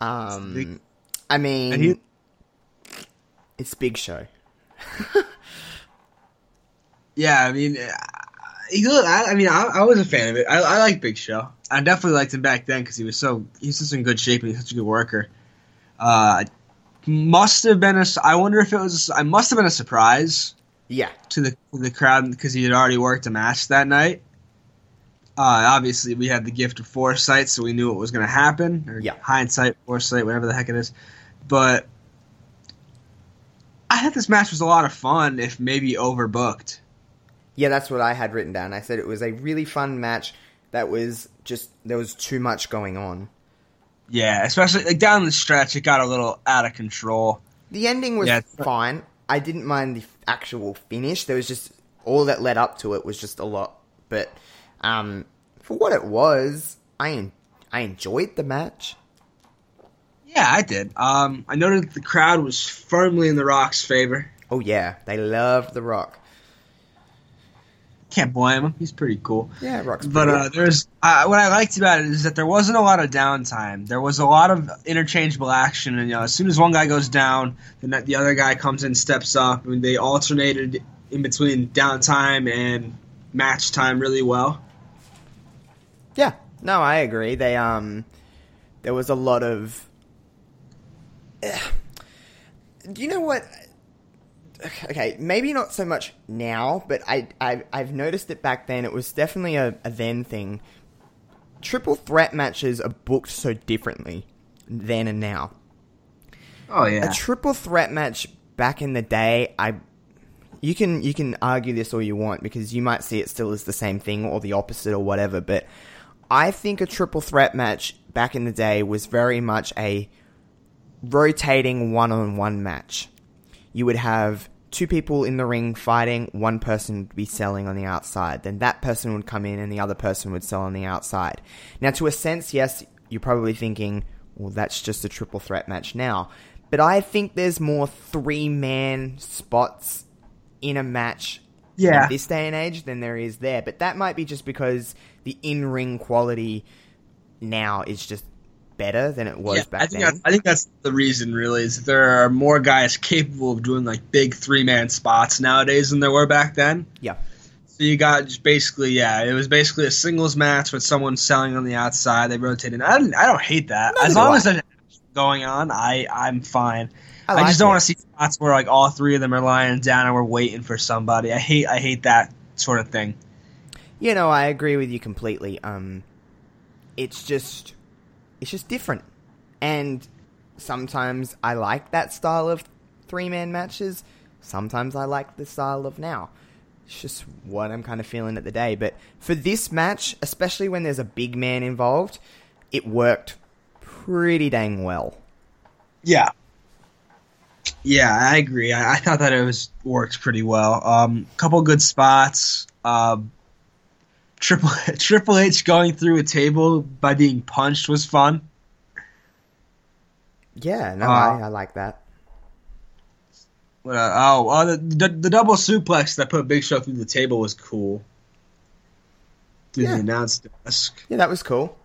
S1: Um,
S6: big-
S1: I mean,
S6: he-
S1: it's big show.
S6: Yeah, I mean, uh, he look. I, I mean, I, I was a fan of it. I, I like Big Show. I definitely liked him back then because he was so he's just in good shape and he's such a good worker. Uh, must have been a. I wonder if it was. I must have been a surprise
S1: Yeah.
S6: to the to the crowd because he had already worked a match that night. Uh, obviously, we had the gift of foresight, so we knew what was going to happen. Or
S1: Yeah.
S6: hindsight, foresight, whatever the heck it is. But I thought this match was a lot of fun, if maybe overbooked.
S1: Yeah, that's what I had written down. I said it was a really fun match that was just there was too much going on.
S6: Yeah, especially like down the stretch, it got a little out of control.
S1: The ending was
S6: Yeah.
S1: fine. I didn't mind the actual finish. There was just all that led up to it was just a lot. But um, for what it was, I I enjoyed the match.
S6: Yeah, I did. Um, I noted that the crowd was firmly in The Rock's favor.
S1: Oh yeah, they love The Rock.
S6: Can't blame him; he's pretty cool.
S1: Yeah, Rock's
S6: But uh, there's uh, what I liked about it is that there wasn't a lot of downtime. There was a lot of interchangeable action, and you know, as soon as one guy goes down, the ne- the other guy comes in, steps up. I mean, they alternated in between downtime and match time really well.
S1: Yeah, no, I agree. They um, there was a lot of. Eh. Do you know what? Okay, maybe not so much now, but I, I I've noticed it back then. It was definitely a, a then thing. Triple threat matches are booked so differently then and now.
S6: Oh yeah,
S1: A triple threat match back in the day, I you can you can argue this all you want because you might see it still as the same thing or the opposite or whatever, but I think a triple threat match back in the day was very much a rotating one-on-one match. You would have two people in the ring fighting, one person would be selling on the outside. Then that person would come in and the other person would sell on the outside. Now, to a sense, yes, you're probably thinking, well, that's just a triple threat match now. But I think there's more three man spots in a match
S6: Yeah.
S1: in this day and age than there is there. But that might be just because the in ring quality now is just better than it was
S6: Yeah,
S1: back
S6: I think
S1: then.
S6: that's, I think that's the reason, really, is that there are more guys capable of doing like big three man spots nowadays than there were back then.
S1: Yeah.
S6: So you got just basically, yeah, it was basically a singles match with someone selling on the outside. They rotated. I don't, I don't hate that.
S1: Neither
S6: as long
S1: I.
S6: as there's going on, I I'm fine.
S1: I
S6: I, just don't want to see spots where like all three of them are lying down and we're waiting for somebody. I hate I hate that sort of thing.
S1: You know, I agree with you completely. Um, it's just, it's just different, and sometimes I like that style of three man matches. Sometimes I like the style of now. It's just what I'm kind of feeling at the day. But for this match, especially when there's a big man involved, it worked pretty dang well.
S6: Yeah. Yeah, I agree. I, I thought that it was worked pretty well. Um, couple good spots. Um, Triple Triple H going through a table by being punched was fun.
S1: Yeah, no,
S6: Uh,
S1: I, I like that.
S6: What, uh, oh, uh, the, the the double suplex that put Big Show through the table was cool. Through
S1: Yeah.
S6: the announce desk.
S1: Yeah, that was cool.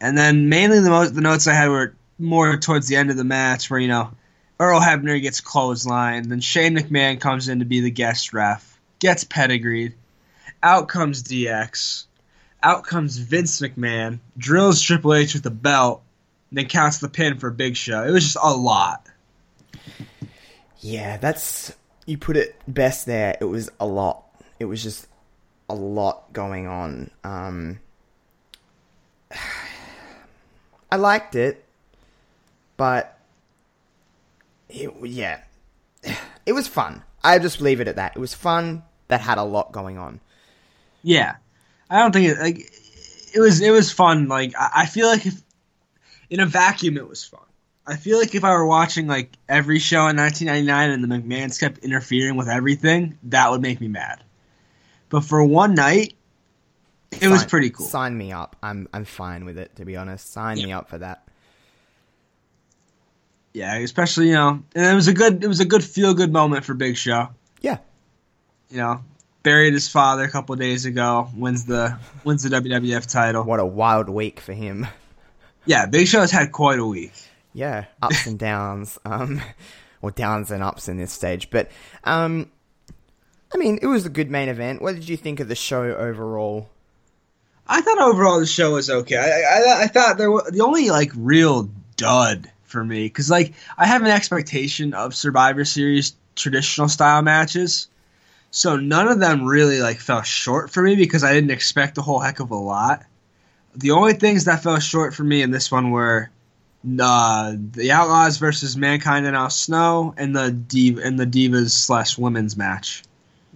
S6: And then mainly the most the notes I had were more towards the end of the match where, you know, Earl Hebner gets clotheslined, then Shane McMahon comes in to be the guest ref, gets pedigreed. Out comes DX. Out comes Vince McMahon, drills Triple H with the belt, then counts the pin for Big Show. It was just a lot.
S1: Yeah, that's you put it best there. It was a lot. It was just a lot going on. Um I liked it, but it, yeah, it was fun. I just leave it at that. It was fun that had a lot going on.
S6: Yeah, I don't think it like it was it was fun. Like I, I feel like if in a vacuum it was fun. I feel like if I were watching like every show in 1999 and the McMahons kept interfering with everything, that would make me mad. But for one night, it was pretty cool.
S1: Sign me up. I'm I'm fine with it to be honest. Sign me up for that.
S6: Yeah, especially you know, and it was a good it was a good feel good moment for Big Show.
S1: Yeah.
S6: You know, buried his father a couple days ago, wins the wins the WWF title.
S1: What a wild week for him.
S6: Yeah, Big Show has had quite a week.
S1: Yeah, ups and downs, um, or downs and ups in this stage. But, um, I mean, it was a good main event. What did you think of the show overall?
S6: I thought overall the show was okay. I I, I thought there was the only like real dud for me because like I have an expectation of Survivor Series traditional style matches, so none of them really like fell short for me because I didn't expect a whole heck of a lot. The only things that fell short for me in this one were uh, the Outlaws versus Mankind and Al Snow and the Div- and the Divas slash Women's match.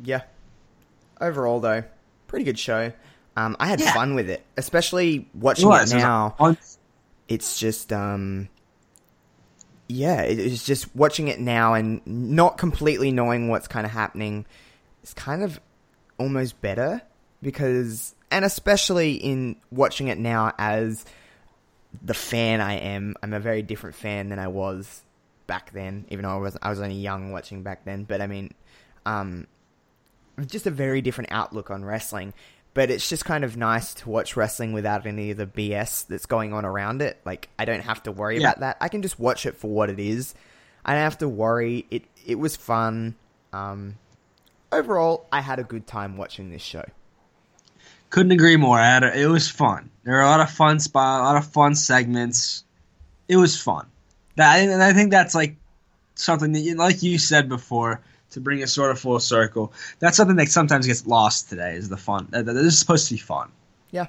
S1: Yeah. Overall, though, pretty good show. Um, I had
S6: Yeah.
S1: fun with it, especially
S6: It
S1: watching
S6: was.
S1: it now. it's just um yeah it- it's just watching it now and not completely knowing what's kind of happening is kind of almost better because and especially in watching it now as the fan I am I'm a very different fan than I was back then even though I was I was only young watching back then but I mean um just a very different outlook on wrestling. But it's just kind of nice to watch wrestling without any of the BS that's going on around it. Like I don't have to worry
S6: Yeah.
S1: about that. I can just watch it for what it is. I don't have to worry. It it was fun. Um, overall, I had a good time watching this show.
S6: Couldn't agree more. I had a, it was fun. There were a lot of fun spot, a lot of fun segments. It was fun. That and I think that's like something that, you, like you said before, to bring it sort of full circle. That's something that sometimes gets lost today. Is the fun? This is supposed to be fun.
S1: Yeah,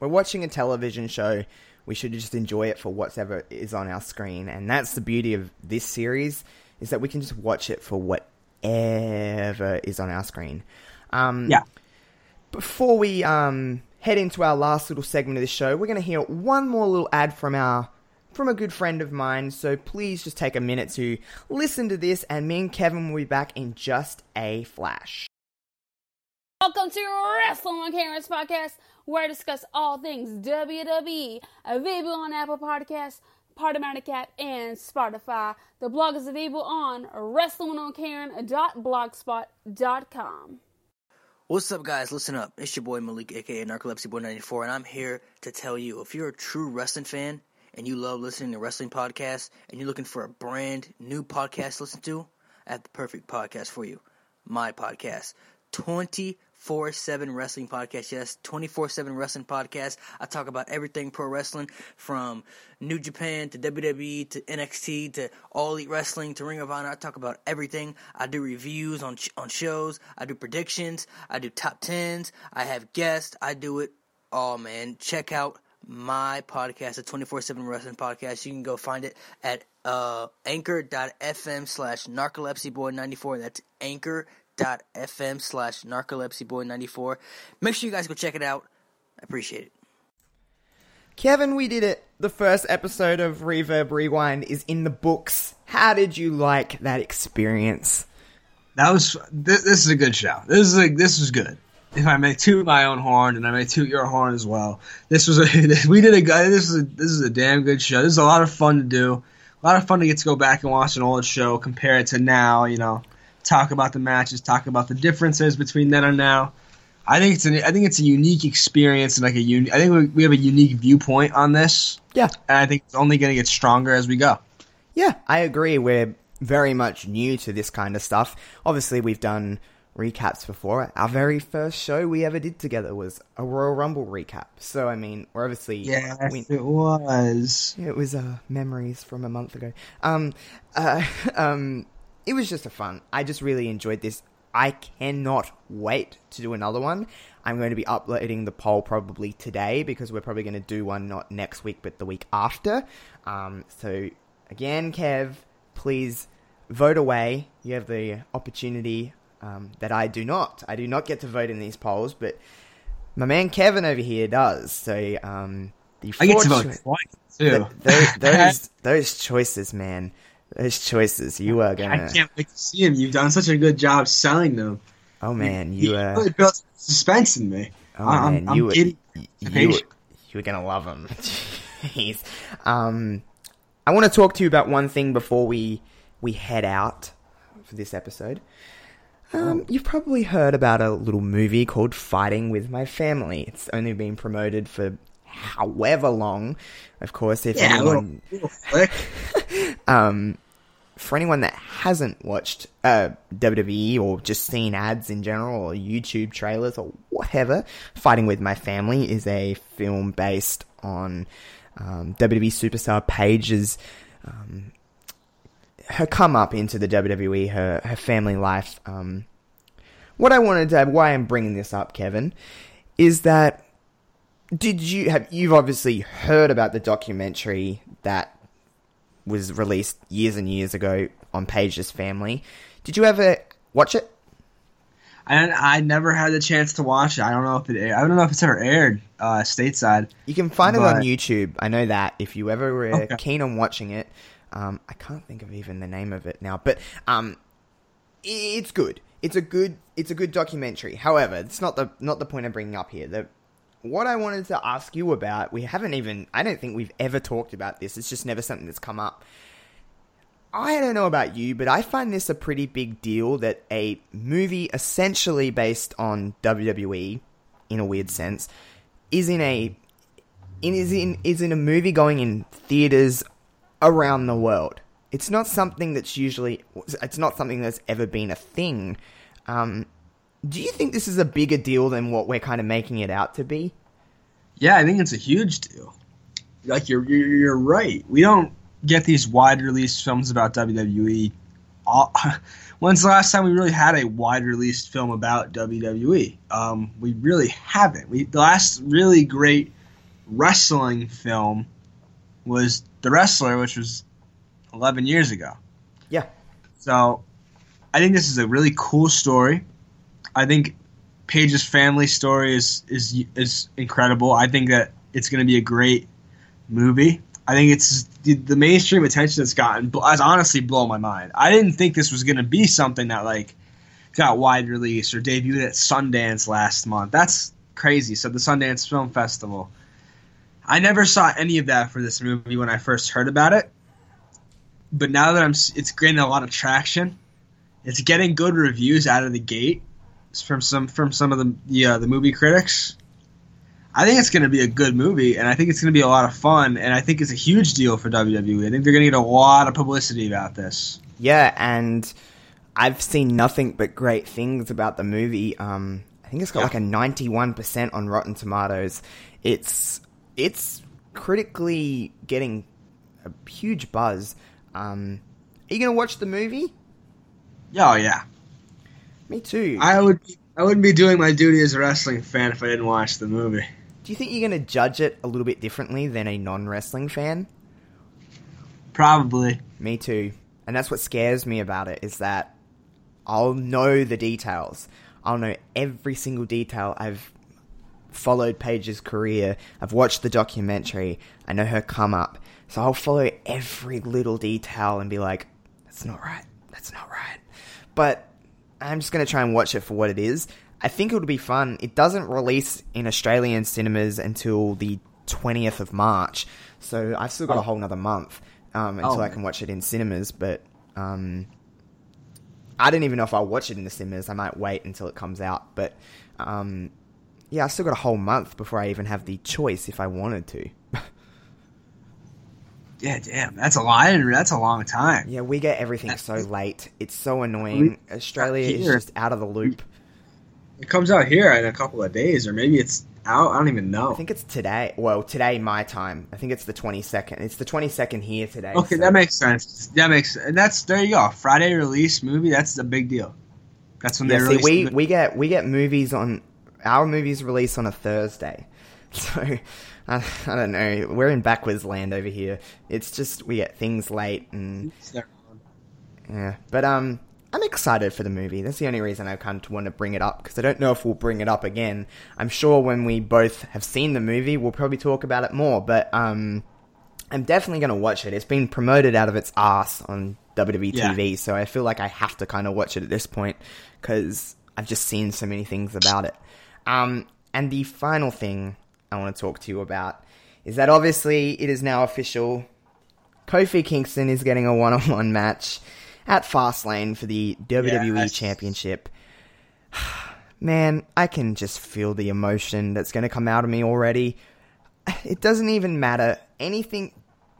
S1: we're watching a television show. We should just enjoy it for whatever is on our screen, and that's the beauty of this series is that we can just watch it for whatever is on our screen. Um,
S6: Yeah.
S1: before we um, head into our last little segment of the show, we're going to hear one more little ad from our from a good friend of mine. So please just take a minute to listen to this, and me and Kevin will be back in just a flash.
S8: Welcome to Wrestling with Karen's podcast, where I discuss all things WWE, available on Apple Podcasts, Podomatic app, and Spotify. The blog is available on wrestlingwithkaren.blogspot.com.
S9: Oh What's up, guys? Listen up. It's your boy Malik, aka Narcolepsy Boy 94, and I'm here to tell you if you're a true wrestling fan and you love listening to wrestling podcasts and you're looking for a brand new podcast to listen to, I have the perfect podcast for you. My podcast. 24 7 wrestling podcast. Yes, 24 7 wrestling podcast. I talk about everything pro wrestling from New Japan to WWE to NXT to All Elite Wrestling to Ring of Honor. I talk about everything. I do reviews on on shows. I do predictions. I do top tens. I have guests. I do it all, man. Check out my podcast, the 24 7 Wrestling Podcast. You can go find it at uh, anchor.fm slash narcolepsyboy94. That's anchor.fm slash narcolepsyboy94. Make sure you guys go check it out. I appreciate it.
S1: Kevin, we did it. The first episode of Reverb Rewind is in the books. How did you like that experience?
S6: That was this, this is a good show. This is a, this was good. If I may toot my own horn, and I may toot your horn as well. This was a we did a good. This is a this is a damn good show. This is a lot of fun to do. A lot of fun to get to go back and watch an old show, compare it to now. You know, talk about the matches, talk about the differences between then and now. I think it's an I think it's a unique experience and like a uni- I think we, we have a unique viewpoint on this,
S1: Yeah.
S6: and I think it's only going to get stronger as we go.
S1: Yeah, I agree. We're very much new to this kind of stuff. Obviously, we've done recaps before. Our very first show we ever did together was a Royal Rumble recap. So, I mean, we're obviously.
S6: Yes,
S1: we,
S6: it was.
S1: it was uh, memories from a month ago. Um, uh, um, it was just a fun. I just really enjoyed this. I cannot wait to do another one. I'm going to be uploading the poll probably today because we're probably going to do one not next week but the week after. Um, so again, Kev, please vote away. You have the opportunity um, that I do not. I do not get to vote in these polls, but my man Kevin over here does. So um, the
S6: I get to vote twice too.
S1: th- those, those those choices, man. Those choices, you are gonna.
S6: I can't wait to see him. You've done such a good job selling them.
S1: Oh man, you
S6: You
S1: uh,
S6: really built suspense in me.
S1: Oh
S6: I'm,
S1: man,
S6: I'm
S1: you were, you, you were gonna love them. Jeez. Um, I want to talk to you about one thing before we we head out for this episode. Um, you've probably heard about a little movie called Fighting with My Family. It's only been promoted for however long. Of course, if
S6: Yeah,
S1: anyone um, for anyone that hasn't watched uh, WWE or just seen ads in general or YouTube trailers or whatever, Fighting with My Family is a film based on um, WWE superstar Paige's um, her come up into the WWE, her her family life. Um, what I wanted to, why I'm bringing this up, Kevin, is that did you have you've obviously heard about the documentary that was released years and years ago on Paige's family. Did you ever watch it?
S6: And I never had the chance to watch it. I don't know if it. I don't know if it's ever aired uh, stateside.
S1: You can find it on YouTube. I know that. If you ever were
S6: Okay.
S1: keen on watching it, um, I can't think of even the name of it now, but um, it's good. It's a good. It's a good documentary. However, it's not the not the point I'm bringing up here. The what I wanted to ask you about, we haven't even. I don't think we've ever talked about this. It's just never something that's come up. I don't know about you, but I find this a pretty big deal that a movie essentially based on WWE, in a weird sense, is in a in, is in is in a movie going in theaters around the world. It's not something that's usually it's not something that's ever been a thing. Um, do you think this is a bigger deal than what we're kind of making it out to be?
S6: Yeah, I think it's a huge deal. Like you're you're, you're right. We don't get these wide release films about WWE. All, when's the last time we really had a wide release film about WWE? Um, we really haven't. We the last really great wrestling film was The Wrestler, which was 11 years ago.
S1: Yeah.
S6: So I think this is a really cool story. I think Paige's family story is is is incredible. I think that it's going to be a great movie. I think it's the, the mainstream attention it's gotten has honestly blown my mind. I didn't think this was going to be something that like got wide release or debuted at Sundance last month. That's crazy. So the Sundance Film Festival. I never saw any of that for this movie when I first heard about it. But now that I'm, it's gaining a lot of traction. It's getting good reviews out of the gate from some from some of the yeah the movie critics. I think it's going to be a good movie, and I think it's going to be a lot of fun, and I think it's a huge deal for WWE. I think they're going to get a lot of publicity about this.
S1: Yeah, and I've seen nothing but great things about the movie. Um, I think it's got
S6: Yeah.
S1: like a ninety-one percent on Rotten Tomatoes. It's it's critically getting a huge buzz. Um, are you gonna watch the movie?
S6: Yeah, oh yeah.
S1: Me too.
S6: I would I wouldn't be doing my duty as a wrestling fan if I didn't watch the movie.
S1: Do you think you're gonna judge it a little bit differently than a non-wrestling fan?
S6: Probably.
S1: Me too. And that's what scares me about it is that I'll know the details. I'll know every single detail. I've followed Paige's career. I've watched the documentary. I know her come up. So I'll follow every little detail and be like, that's not right. That's not right. But I'm just going to try and watch it for what it is. I think it'll be fun. It doesn't release in Australian cinemas until the 20th of March. So I've still got a
S6: Oh.
S1: whole nother month um, until
S6: Oh.
S1: I can watch it in cinemas. But um, I don't even know if I'll watch it in the cinemas. I might wait until it comes out. But um, yeah, I still got a whole month before I even have the choice if I wanted to.
S6: Yeah, damn. That's a lot. That's a long time.
S1: Yeah, we get everything so late. It's so annoying. Australia is just out of the loop.
S6: It comes out here in a couple of days, or maybe it's out. I don't even know.
S1: I think it's today. Well, today my time. I think it's the 22nd. It's the 22nd here today.
S6: Okay,
S1: so-
S6: that makes sense. That makes and that's there you go. Friday release movie. That's a big deal. That's when
S1: Yeah,
S6: they
S1: see,
S6: release.
S1: we,
S6: the-
S1: we get we get movies on our movies release on a Thursday, so I, I don't know. We're in backwards land over here. It's just we get things late and yeah. But um, I'm excited for the movie. That's the only reason I kind of want to bring it up because I don't know if we'll bring it up again. I'm sure when we both have seen the movie, we'll probably talk about it more. But um, I'm definitely going to watch it. It's been promoted out of its ass on WWE
S6: Yeah.
S1: TV, so I feel like I have to kind of watch it at this point because I've just seen so many things about it. Um, and the final thing I want to talk to you about is that obviously it is now official. Kofi Kingston is getting a one-on-one match at Fastlane for the WWE
S6: Yes.
S1: Championship. Man, I can just feel the emotion that's going to come out of me already. It doesn't even matter anything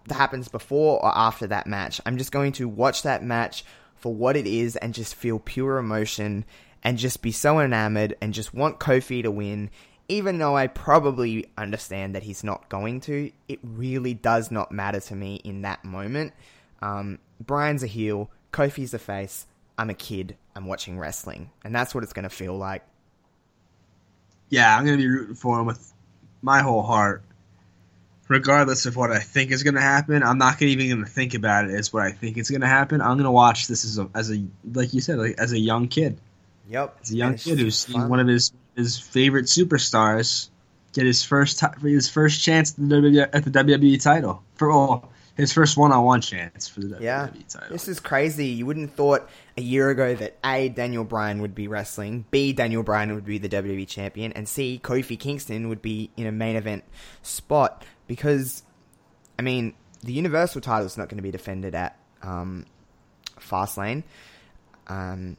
S1: that happens before or after that match. I'm just going to watch that match for what it is and just feel pure emotion and just be so enamored and just want Kofi to win. Even though I probably understand that he's not going to, it really does not matter to me in that moment. Um, Bryan's a heel, Kofi's a face. I'm a kid. I'm watching wrestling, and that's what it's going to feel like.
S6: Yeah, I'm gonna be rooting for him with my whole heart, regardless of what I think is gonna happen. I'm not gonna even gonna think about it as what I think is gonna happen. I'm gonna watch this as a, as a like you said, like, as a young kid,
S1: Yep,
S6: as a young
S1: it's
S6: kid who's seen one of his his favorite superstars get his first ti- his first chance at the WWE, at the WWE title for all his first one on one chance for the
S1: Yeah,
S6: WWE title.
S1: this is crazy. You wouldn't have thought a year ago that A, Daniel Bryan would be wrestling, B, Daniel Bryan would be the WWE champion, and C, Kofi Kingston would be in a main event spot because, I mean, the Universal title is not going to be defended at um, Fastlane. Um,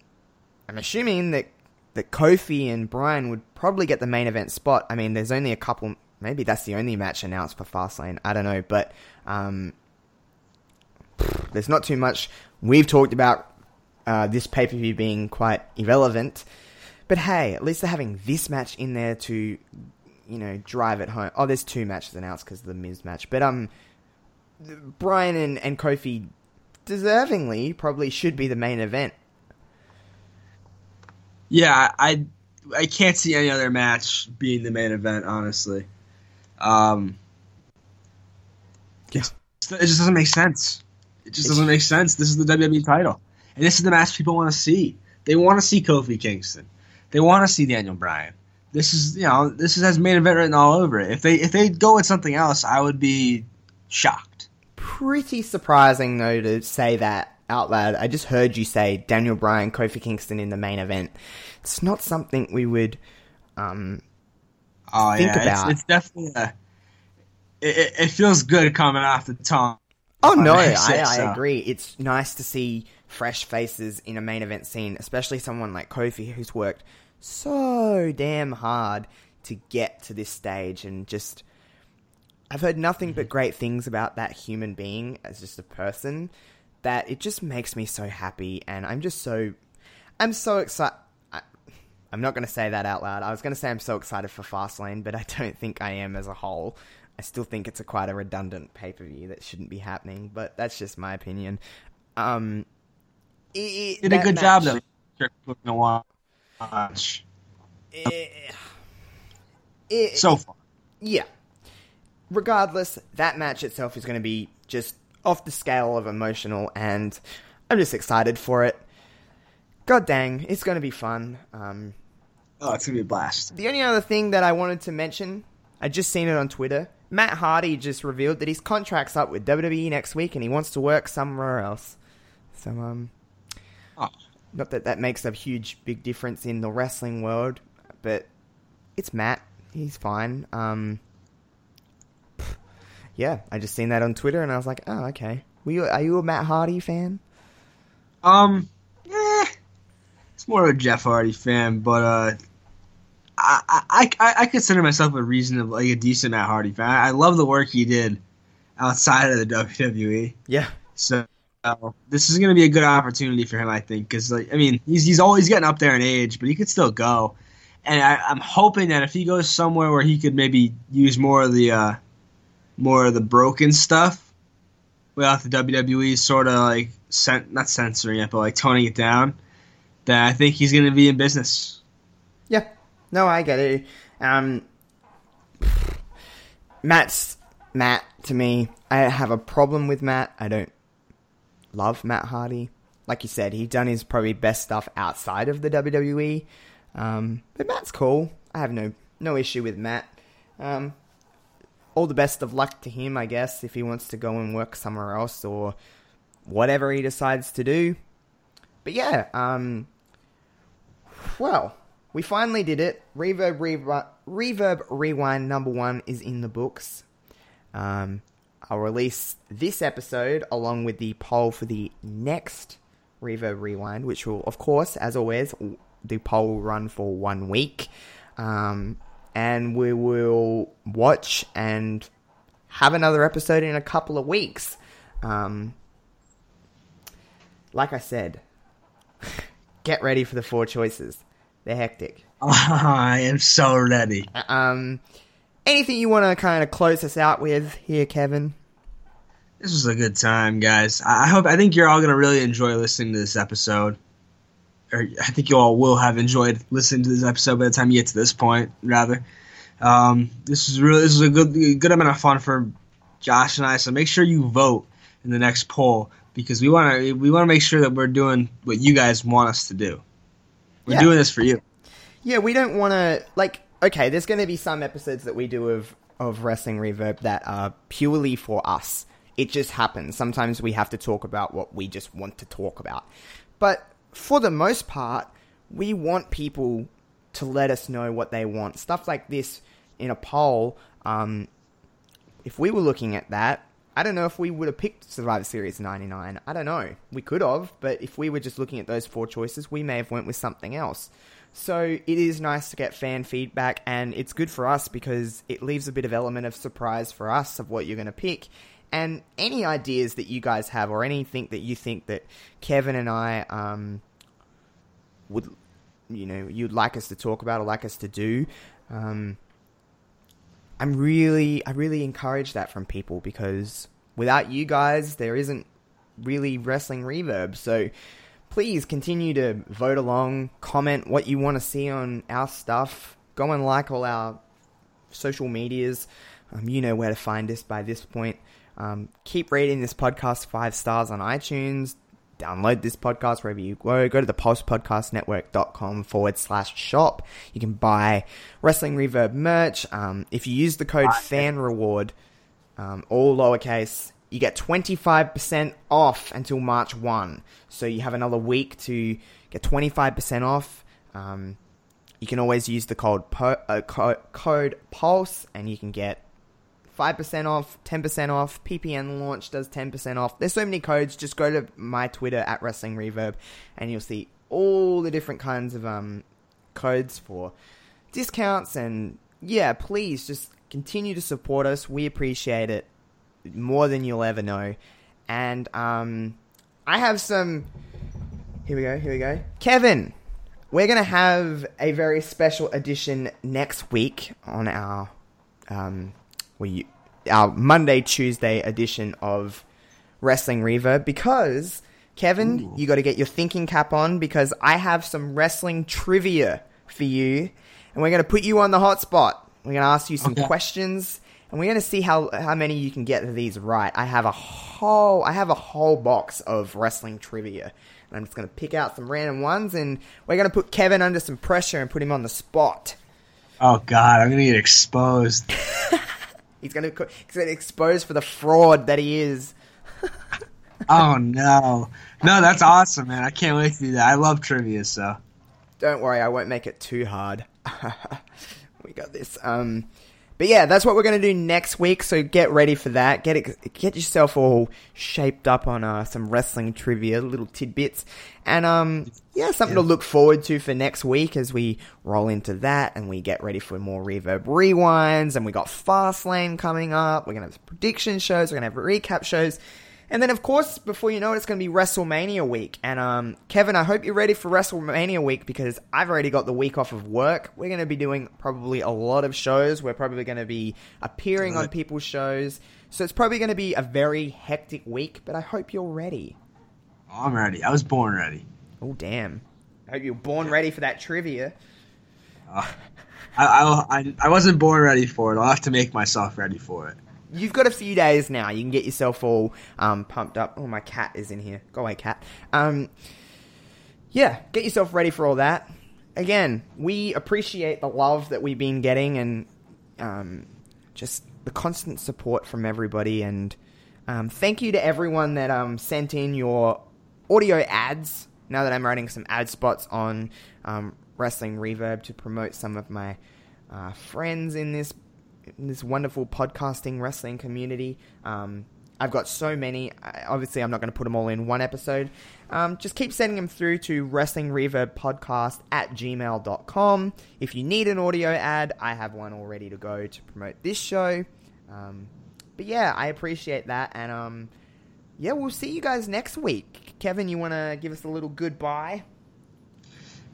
S1: I'm assuming that that Kofi and Bryan would probably get the main event spot. I mean, there's only a couple. Maybe that's the only match announced for Fastlane. I don't know, but um, there's not too much. We've talked about uh, this pay per view being quite irrelevant, but hey, at least they're having this match in there to, you know, drive it home. Oh, there's two matches announced because of the Miz match, but um, Bryan and, and Kofi deservingly probably should be the main event.
S6: Yeah, I I can't see any other match being the main event. Honestly, um,
S1: Yeah.
S6: it just doesn't make sense. It just doesn't make sense. This is the WWE title, and this is the match people want to see. They want to see Kofi Kingston. They want to see Daniel Bryan. This is you know this is, has main event written all over it. If they if they go with something else, I would be shocked.
S1: Pretty surprising though to say that out loud. I just heard you say Daniel Bryan, Kofi Kingston in the main event. It's not something we would um,
S6: Oh
S1: Think
S6: yeah,
S1: about-
S6: It's, it's definitely a. It, it, feels good coming off the tongue.
S1: Oh no, I, I
S6: so.
S1: agree. It's nice to see fresh faces in a main event scene, especially someone like Kofi who's worked so damn hard to get to this stage and just I've heard nothing but great things about that human being as just a person that it just makes me so happy and I'm just so I'm so excited I'm not going to say that out loud. I was going to say I'm so excited for Fastlane, but I don't think I am as a whole. I still think it's a quite a redundant pay per view that shouldn't be happening, but that's just my opinion. Um, it,
S6: Did a good
S1: match-
S6: job though. Looking to watch
S1: it- it-
S6: so far.
S1: yeah. Regardless, that match itself is going to be just off the scale of emotional, and I'm just excited for it. God dang, it's going to be fun. Um,
S6: Oh, it's gonna be a blast.
S1: The only other thing that I wanted to mention, I just seen it on Twitter. Matt Hardy just revealed that his contract's up with WWE next week and he wants to work somewhere else. So, um,
S6: Oh.
S1: not that that makes a huge, big difference in the wrestling world, but it's Matt. He's fine. Um, yeah, I just seen that on Twitter and I was like, oh, okay. Were you, are you a Matt Hardy fan?
S6: Um, eh, it's more of a Jeff Hardy fan, but uh, I I, I, I consider myself a reasonable, like a decent Matt Hardy fan. I love the work he did outside of the WWE.
S1: Yeah.
S6: So uh, this is going to be a good opportunity for him, I think, because like I mean, he's he's always getting up there in age, but he could still go. And I, I'm hoping that if he goes somewhere where he could maybe use more of the uh, more of the broken stuff, without the WWE sort of like cen- not censoring it, but like toning it down, that I think he's going to be in business.
S1: Yeah. No, I get it. Um, Matt's Matt to me. I have a problem with Matt. I don't love Matt Hardy. like you said, he done his probably best stuff outside of the WWE. Um, but Matt's cool. I have no no issue with Matt. Um, all the best of luck to him, I guess, if he wants to go and work somewhere else or whatever he decides to do. But yeah, um, well, we finally did it. Reverb, Reverb Rewind number one is in the books. Um, I'll release this episode along with the poll for the next Reverb Rewind, which will, of course, as always, the poll will run for one week. Um, and we will watch and have another episode in a couple of weeks. Um, like I said, get ready for the four choices. They're hectic.
S6: I am so ready.
S1: Um, anything you want to kind of close us out with here, Kevin?
S6: This was a good time, guys. I I hope I think you're all gonna really enjoy listening to this episode. Or I think you all will have enjoyed listening to this episode by the time you get to this point. Rather, um, this is really this is a good good amount of fun for Josh and I. So make sure you vote in the next poll because we want to we want to make sure that we're doing what you guys want us to do. We're
S1: Yeah.
S6: doing this for you.
S1: Yeah, we don't want to like. Okay, there's going to be some episodes that we do of of wrestling reverb that are purely for us. It just happens. Sometimes we have to talk about what we just want to talk about, but for the most part, we want people to let us know what they want. Stuff like this in a poll. Um, if we were looking at that, I don't know if we would have picked Survivor Series 99. I don't know. We could have, but if we were just looking at those four choices, we may have went with something else. So it is nice to get fan feedback, and it's good for us because it leaves a bit of element of surprise for us of what you're going to pick. And any ideas that you guys have, or anything that you think that Kevin and I um, would, you know, you'd like us to talk about or like us to do, um, I'm really, I really encourage that from people because without you guys, there isn't really wrestling reverb. So please continue to vote along, comment what you want to see on our stuff, go and like all our social medias. Um, you know where to find us by this point. Um, keep rating this podcast five stars on iTunes. Download this podcast wherever you go. Go to the pulsepodcastnetwork.com forward slash shop. You can buy Wrestling Reverb merch. Um, if you use the code FAN reward, um, all lowercase, you get 25% off until March 1. So you have another week to get 25% off. Um, you can always use the code, po- uh, co- code PULSE and you can get 5% off, 10% off. PPN launch does 10% off. There's so many codes. Just go to my Twitter at Wrestling Reverb and you'll see all the different kinds of um, codes for discounts. And yeah, please just continue to support us. We appreciate it more than you'll ever know. And um, I have some. Here we go. Here we go. Kevin, we're gonna have a very special edition next week on our um, we our Monday Tuesday edition of Wrestling Reverb because Kevin, you got to get your thinking cap on because I have some wrestling trivia for you, and we're gonna put you on the hot spot. We're gonna ask you some
S6: Okay.
S1: questions, and we're gonna see how how many you can get these right. I have a whole I have a whole box of wrestling trivia. And I'm just gonna pick out some random ones, and we're gonna put Kevin under some pressure and put him on the spot.
S6: Oh God, I'm gonna get exposed.
S1: He's gonna co- he's gonna expose for the fraud that he is.
S6: oh no, no, that's awesome, man. I can't wait to do that. I love trivia, so
S1: Don't worry, I won't make it too hard. we got this. Um, but yeah, that's what we're gonna do next week. So get ready for that. Get it, get yourself all shaped up on uh, some wrestling trivia, little tidbits, and um, yeah, something to look forward to for next week as we roll into that and we get ready for more reverb rewinds. And we got Fastlane coming up. We're gonna have prediction shows. We're gonna have recap shows. And then, of course, before you know it, it's going to be WrestleMania week. And um, Kevin, I hope you're ready for WrestleMania week because I've already got the week off of work. We're going to be doing probably a lot of shows. We're probably going to be appearing on people's shows. So it's probably going to be a very hectic week, but I hope you're ready.
S6: I'm ready. I was born ready.
S1: Oh, damn. I hope you're born ready for that trivia.
S6: I, I, I, I wasn't born ready for it. I'll have to make myself ready for it.
S1: You've got a few days now. You can get yourself all um, pumped up. Oh, my cat is in here. Go away, cat. Um, yeah, get yourself ready for all that. Again, we appreciate the love that we've been getting and um, just the constant support from everybody. And um, thank you to everyone that um, sent in your audio ads. Now that I'm writing some ad spots on um, Wrestling Reverb to promote some of my uh, friends in this this wonderful podcasting wrestling community. Um, I've got so many. I- Obviously, I'm not going to put them all in one episode. Um, just keep sending them through to wrestlingreverbpodcast Reverb Podcast at gmail.com. If you need an audio ad, I have one all ready to go to promote this show. Um, but yeah, I appreciate that. And um, yeah, we'll see you guys next week. Kevin, you want to give us a little goodbye?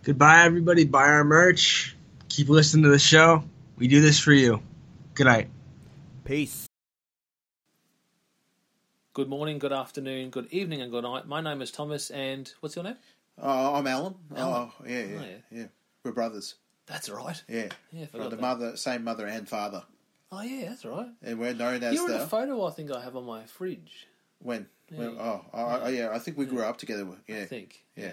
S6: Goodbye, everybody. Buy our merch. Keep listening to the show. We do this for you. Good night.
S1: Peace.
S10: Good morning, good afternoon, good evening, and good night. My name is Thomas, and what's your name?
S11: Oh, I'm Alan.
S10: Alan.
S11: Oh, yeah, yeah,
S10: Oh,
S11: yeah,
S10: yeah.
S11: We're brothers.
S10: That's right.
S11: Yeah,
S10: Yeah, I
S11: the
S10: that.
S11: mother, same mother and father,
S10: Oh yeah, that's right.
S11: and we're known as
S10: You're in
S11: the
S10: a photo I think I have on my fridge.
S11: when.
S10: Yeah.
S11: when oh, oh, oh, yeah. I think we grew up together. Yeah,
S10: I think.
S11: Yeah.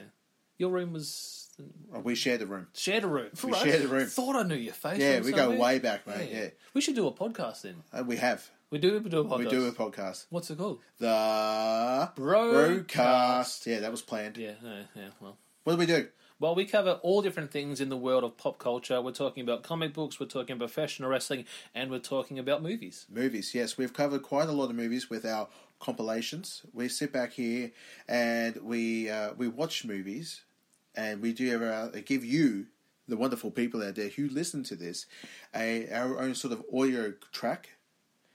S10: Your room was
S11: Oh, we shared a room.
S10: shared a room.
S11: We shared a room.
S10: Thought I knew your face.
S11: Yeah, we go
S10: somewhere.
S11: way back, mate. Yeah,
S10: We should do a podcast then.
S11: Uh, we have.
S10: We do do a podcast.
S11: We do a podcast.
S10: What's it called?
S11: The
S10: Brokast.
S11: brokast. Yeah, that was planned.
S10: Yeah, yeah, yeah. Well.
S11: What do we do?
S10: Well, we cover all different things in the world of pop culture. We're talking about comic books, we're talking about professional wrestling, and we're talking about movies.
S11: Movies, yes, we've covered quite a lot of movies with our compilations. We sit back here and we uh, we watch movies, and we do uh, give you the wonderful people out there who listen to this a our own sort of audio track.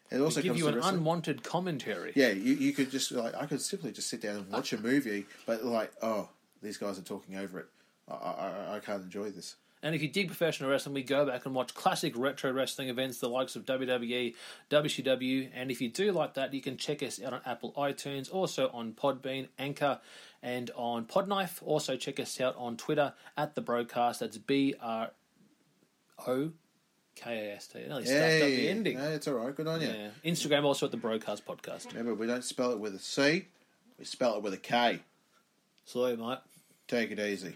S11: It also
S10: give
S11: comes
S10: you an unwanted commentary.
S11: Yeah, you, you could just like I could simply just sit down and watch a movie, but like oh these guys are talking over it. I I, I- can't enjoy this.
S10: And if you dig professional wrestling, we go back and watch classic retro wrestling events, the likes of WWE, WCW. And if you do like that, you can check us out on Apple iTunes, also on Podbean, Anchor, and on Podknife. Also, check us out on Twitter at the Brokast. That's B R O K A S T. nearly stuffed up the ending.
S11: no, it's all right. Good on you.
S10: Yeah. Instagram also at the Brokast podcast.
S11: Remember, we don't spell it with a C; we spell it with a K.
S10: Sorry, mate.
S11: Take it easy.